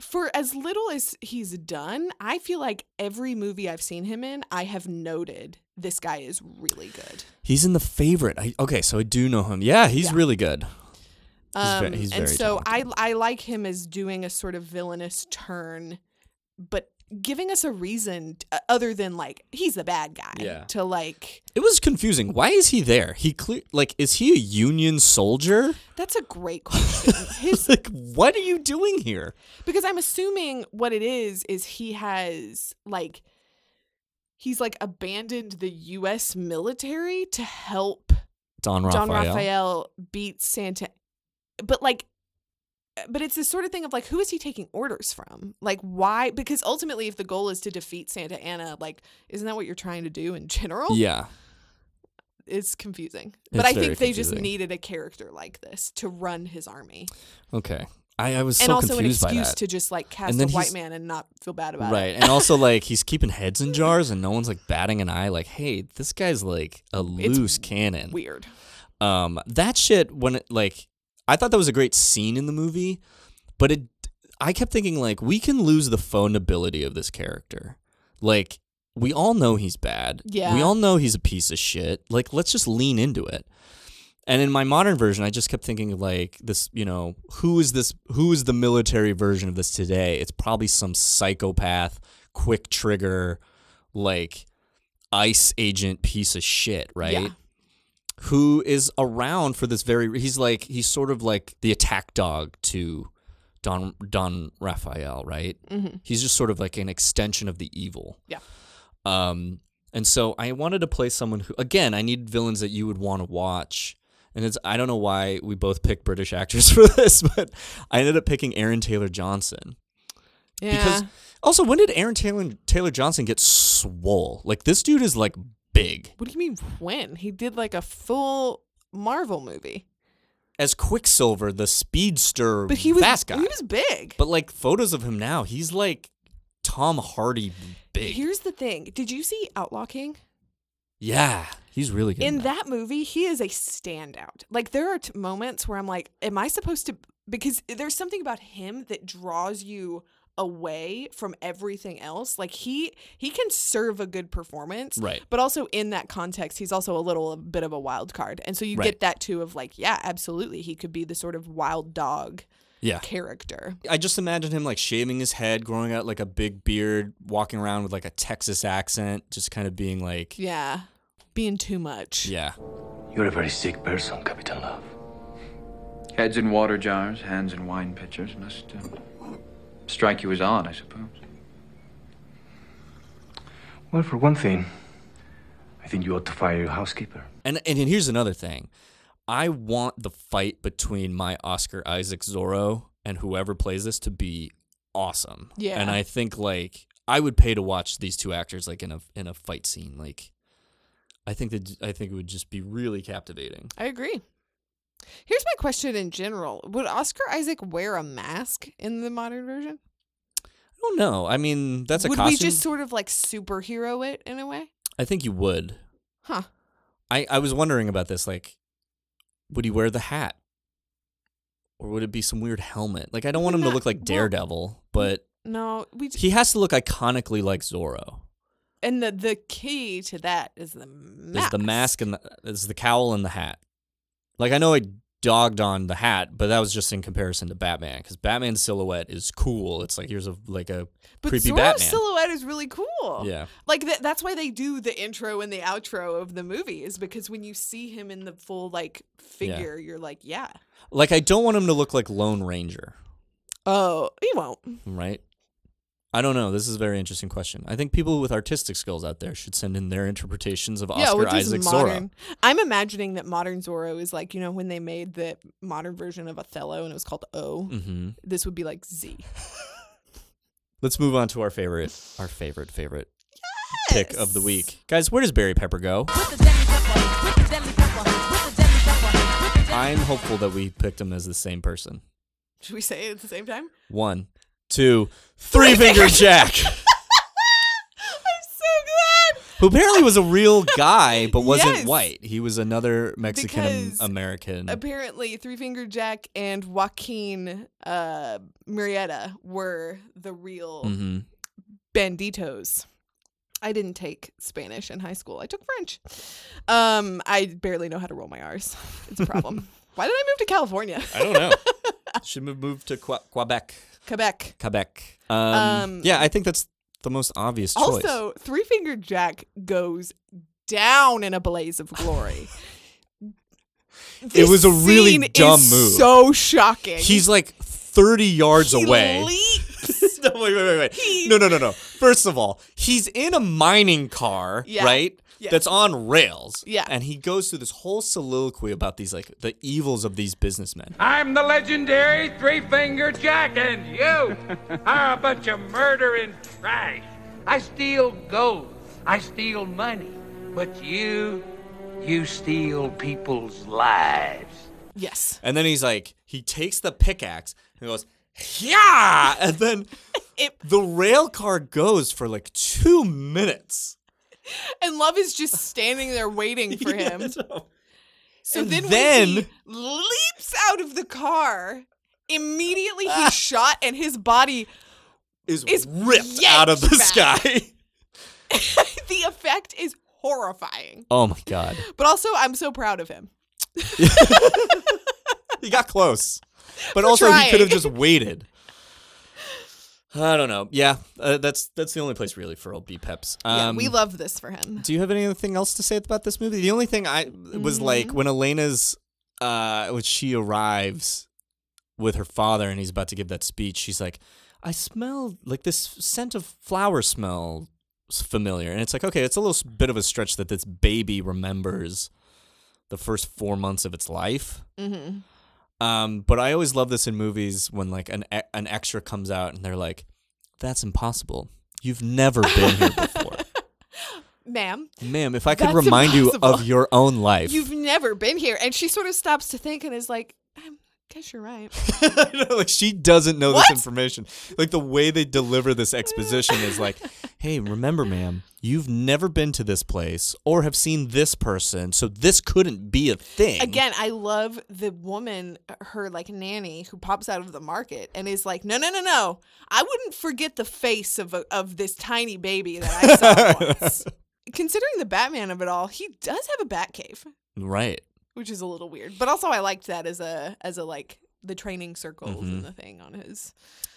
For as little as he's done, I feel like every movie I've seen him in, I have noted this guy is really good. He's in the favorite. I, okay, so I do know him. Yeah, he's Yeah. really good. He's, Um, and so talented. I I like him as doing a sort of villainous turn, but giving us a reason t- uh, other than like he's the bad guy Yeah. to like It was confusing. Why is he there? He clear like is he a Union soldier? that's a great question. His like what are you doing here? because I'm assuming what it is is he has like he's like abandoned the U.S. military to help Don Rafael. Don Rafael beat Santa, but like. But it's this sort of thing of like, who is he taking orders from? Like, why? Because ultimately, if the goal is to defeat Santa Anna, like, isn't that what you're trying to do in general? Yeah. It's confusing. But I think they just needed a character like this to run his army. Okay. I, I was and so also an excuse to just like cast a white man and not feel bad about right. it. Right, and also like he's keeping heads in jars and no one's like batting an eye like, hey, this guy's like a It's loose cannon. Weird. Um that shit when it like I thought that was a great scene in the movie, but it I kept thinking like we can lose the phonability of this character. Like we all know he's bad. Yeah. We all know he's a piece of shit. Like let's just lean into it. And in my modern version, I just kept thinking like this, you know, who is this who is the military version of this today? It's probably some psychopath, quick trigger, like ICE agent piece of shit, right? Yeah. Who is around for this very he's like he's sort of like the attack dog to Don Don Rafael, right? Mhm. He's just sort of like an extension of the evil. Yeah. Um, and so I wanted to play someone who, again, I need villains that you would want to watch. And it's I don't know why we both picked British actors for this, but I ended up picking Aaron Taylor Johnson. Yeah. Because also, when did Aaron Taylor Taylor Johnson get swole? Like this dude is like big. what do you mean when? He did like a full Marvel movie. As Quicksilver, the speedster But he was fast guy. he was big. But like photos of him now, he's like Tom Hardy big. Here's the thing. Did you see Outlaw King? yeah, he's really good. in that. that movie, he is a standout. Like there are t- moments where I'm like, am I supposed to? Because there's something about him that draws you away from everything else. Like he he can serve a good performance, Right. But also in that context, he's also a little a bit of a wild card, and so you Right. get that too of like, yeah, absolutely, he could be the sort of wild dog Yeah. character. I just imagine him like shaving his head, growing out like a big beard, walking around with like a Texas accent, just kind of being like, Yeah, being too much. yeah. You're a very sick person, Captain Love. Heads in water jars, hands in wine pitchers. Must uh, strike you as odd, I suppose. Well, for one thing, I think you ought to fire your housekeeper. And and here's another thing. I want the fight between my Oscar Isaac Zorro and whoever plays this to be awesome. Yeah. And I think like I would pay to watch these two actors like in a in a fight scene. Like I think that I think it would just be really captivating. I agree. Here's my question in general: Would Oscar Isaac wear a mask in the modern version? I don't know. I mean, that's a would costume. we just sort of like superhero it in a way? I think you would. Huh. I, I was wondering about this. Like, would he wear the hat? Or would it be some weird helmet? Like, I don't want him to look like Daredevil, but No, we. he has to look iconically like Zorro. and the the key to that is the mask. Is the mask and the, is the cowl and the hat. Like, I know I dogged on the hat, but that was just in comparison to Batman because Batman's silhouette is cool. It's like here's a like a But creepy Zorro's Batman. silhouette is really cool. Yeah. Like that, that's why they do the intro and the outro of the movie is because when you see him in the full like figure, you're like, yeah. Like, I don't want him to look like Lone Ranger. Oh, he won't. right? I don't know. This is a very interesting question. I think people with artistic skills out there should send in their interpretations of yeah, Oscar which Isaac is Zorro. I'm imagining that modern Zorro is like you know when they made the modern version of Othello and it was called O. hmm This would be like Z. Let's move on to our favorite, our favorite, favorite pick of the week, guys. Where does Barry Pepper go? I'm hopeful that we picked him as the same person. Should we say it at the same time? One, two, three finger Jack. I'm so glad. who apparently was a real guy but wasn't Yes. white. He was another Mexican Because American. Apparently, Three Finger Jack and Joaquin uh, Murrieta were the real Mhm. banditos. I didn't take Spanish in high school. I took French. Um, I barely know how to roll my R's. It's a problem. Why did I move to California? I don't know. Should have moved to Que- Quebec. Quebec. Quebec. Um, Um, yeah, I think that's the most obvious choice. Also, Three Finger Jack goes down in a blaze of glory. it This was a really scene dumb is move. So shocking. He's like 30 yards He away. leaps. no, wait, wait, wait, wait. He- No, no, no, no. First of all, he's in a mining car, Yeah. right? Yeah. That's on rails. Yeah. And he goes through this whole soliloquy about these, like, the evils of these businessmen. I'm the legendary Three Finger Jack, and you are a bunch of murdering trash. I steal gold, I steal money, but you, you steal people's lives. Yes. And then he's like, he takes the pickaxe and goes, yeah! And then it, the rail car goes for like two minutes. And Love is just standing there waiting for him. So And then, then- he leaps out of the car, immediately he's ah. shot and his body Is, is ripped out of the back. sky. the effect is horrifying. Oh my God. But also, I'm so proud of him. He got close. But also, he could have just waited. I don't know. Yeah, uh, that's that's the only place really for old B Peps. yeah, Um, we love this for him. Do you have anything else to say about this movie? The only thing I was Mm-hmm. like when Elena's uh when she arrives with her father and he's about to give that speech, she's like, "I smell like this scent of flower smell familiar." And it's like, okay, it's a little bit of a stretch that this baby remembers the first 4 months of its life. Mm-hmm. Um, but I always love this in movies when like an e- an extra comes out and they're like, "That's impossible. You've never been here before." Ma'am, Ma'am, if I could remind you of your own life. you've never been here. And she sort of stops to think and is like, I guess you're right. like she doesn't know What? this information. Like the way they deliver this exposition is like, "Hey, remember, ma'am, you've never been to this place or have seen this person, so this couldn't be a thing." Again, I love the woman, her like nanny, who pops out of the market and is like, "No, no, no, no! I wouldn't forget the face of a, of this tiny baby that I saw once." Considering the Batman of it all, he does have a bat cave, right. which is a little weird. But also, I liked that as a as a like the training circles Mhm. and the thing on his.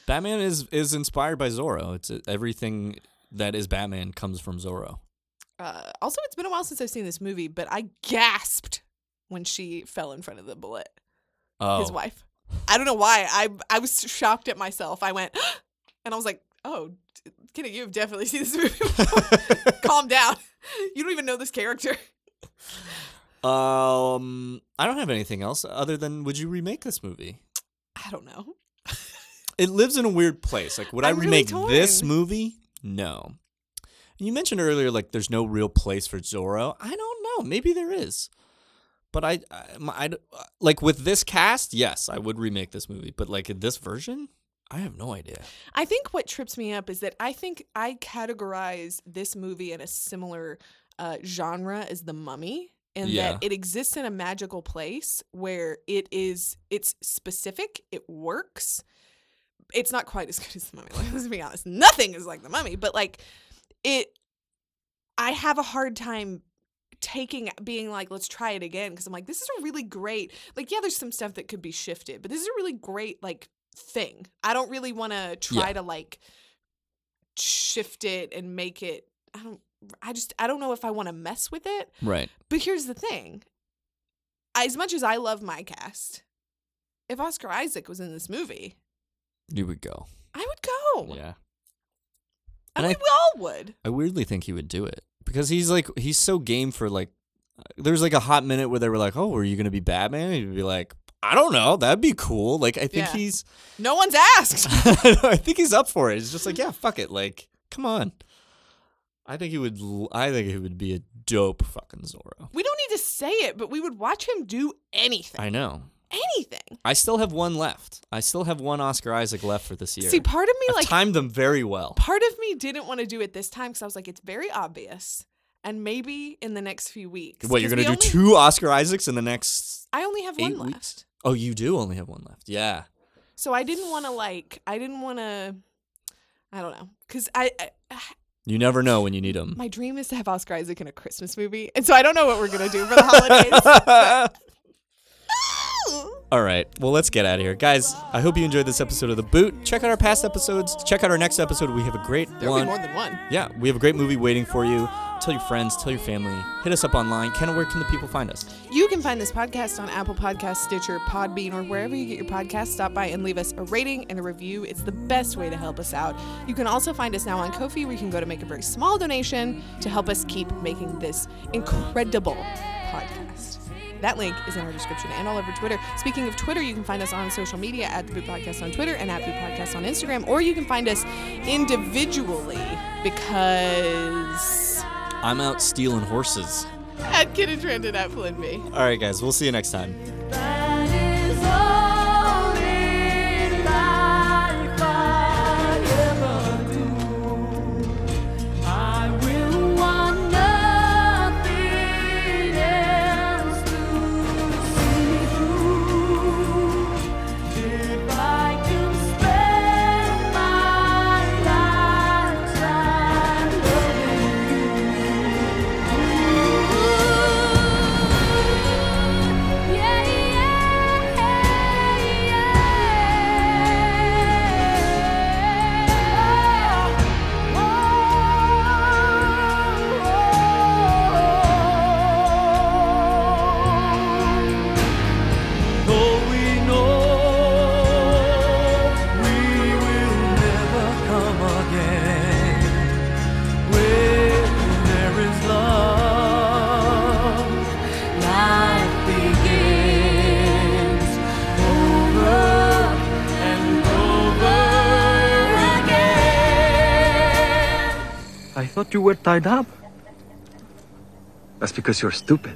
Batman is is inspired by Zorro. It's everything that is Batman comes from Zorro. Uh, also, it's been a while since I've seen this movie, but I gasped when she fell in front of the bullet. Oh. his wife. I don't know why. I I was shocked at myself. I went, and I was like, "Oh, Kenny, you have definitely seen this movie. Calm down. You don't even know this character." Um, I don't have anything else other than would you remake this movie? I don't know. It lives in a weird place. Like, would i I'm really remake this movie? No. You mentioned earlier, like, there's no real place for Zorro. I don't know. Maybe there is. But I, I, I d- like with this cast, yes, I would remake this movie. But like in this version, I have no idea. I think what trips me up is that I think I categorize this movie in a similar uh, genre as The Mummy, and Yeah. that it exists in a magical place where it is it's specific, it works. It's not quite as good as The Mummy. Like, let's be honest, nothing is like The Mummy, but like it. I have a hard time taking being like let's try it again because i'm like this is a really great like yeah there's some stuff that could be shifted but this is a really great like thing i don't really want to try Yeah. to like shift it and make it i don't i just i don't know if i want to mess with it Right. but here's the thing as much as i love my cast if oscar isaac was in this movie You would go. i would go Yeah. i And I- mean we all would I weirdly think he would do it because he's like he's so game for like. Uh, there's like a hot minute where they were like, "Oh, are you gonna be Batman?" And he'd be like, "I don't know. That'd be cool." Like I think Yeah. he's. no one's asked I think he's up for it. He's just like, yeah, fuck it. Like, come on. I think he would. I think he would be a dope fucking Zorro. we don't need to say it but we would watch him do anything I know. Anything I still have one left. I still have one Oscar Isaac left for this year. See, part of me I've like timed them very well. part of me didn't want to do it this time because I was like, it's very obvious. and maybe in the next few weeks. What, you're going to do only- two Oscar Isaacs in the next I only have one weeks? left. Oh, you do only have one left. Yeah. So I didn't want to like I didn't want to I don't know cuz I, I You never know when you need them. my dream is to have Oscar Isaac in a Christmas movie. And so I don't know what we're going to do for the holidays. All right. Well, let's get out of here. Guys, I hope you enjoyed this episode of The Boot. Check out our past episodes. Check out our next episode. We have a great There'll one. be more than one. Yeah, we have a great movie waiting for you. Tell your friends, tell your family. Hit us up online. Kenna, where can the people find us? You can find this podcast on Apple Podcasts, Stitcher, Podbean, or wherever you get your podcasts. Stop by and leave us a rating and a review. It's the best way to help us out. You can also find us now on Ko-fi, where you can go to make a very small donation to help us keep making this incredible podcast. That link is in our description and all over Twitter. Speaking of Twitter, you can find us on social media at the Boot Podcast on Twitter and at Boot Podcast on Instagram, or you can find us individually because I'm out stealing horses. at Kid and Trent and at Flynn B. All right, guys. We'll see you next time. I thought you were tied up. That's because you're stupid.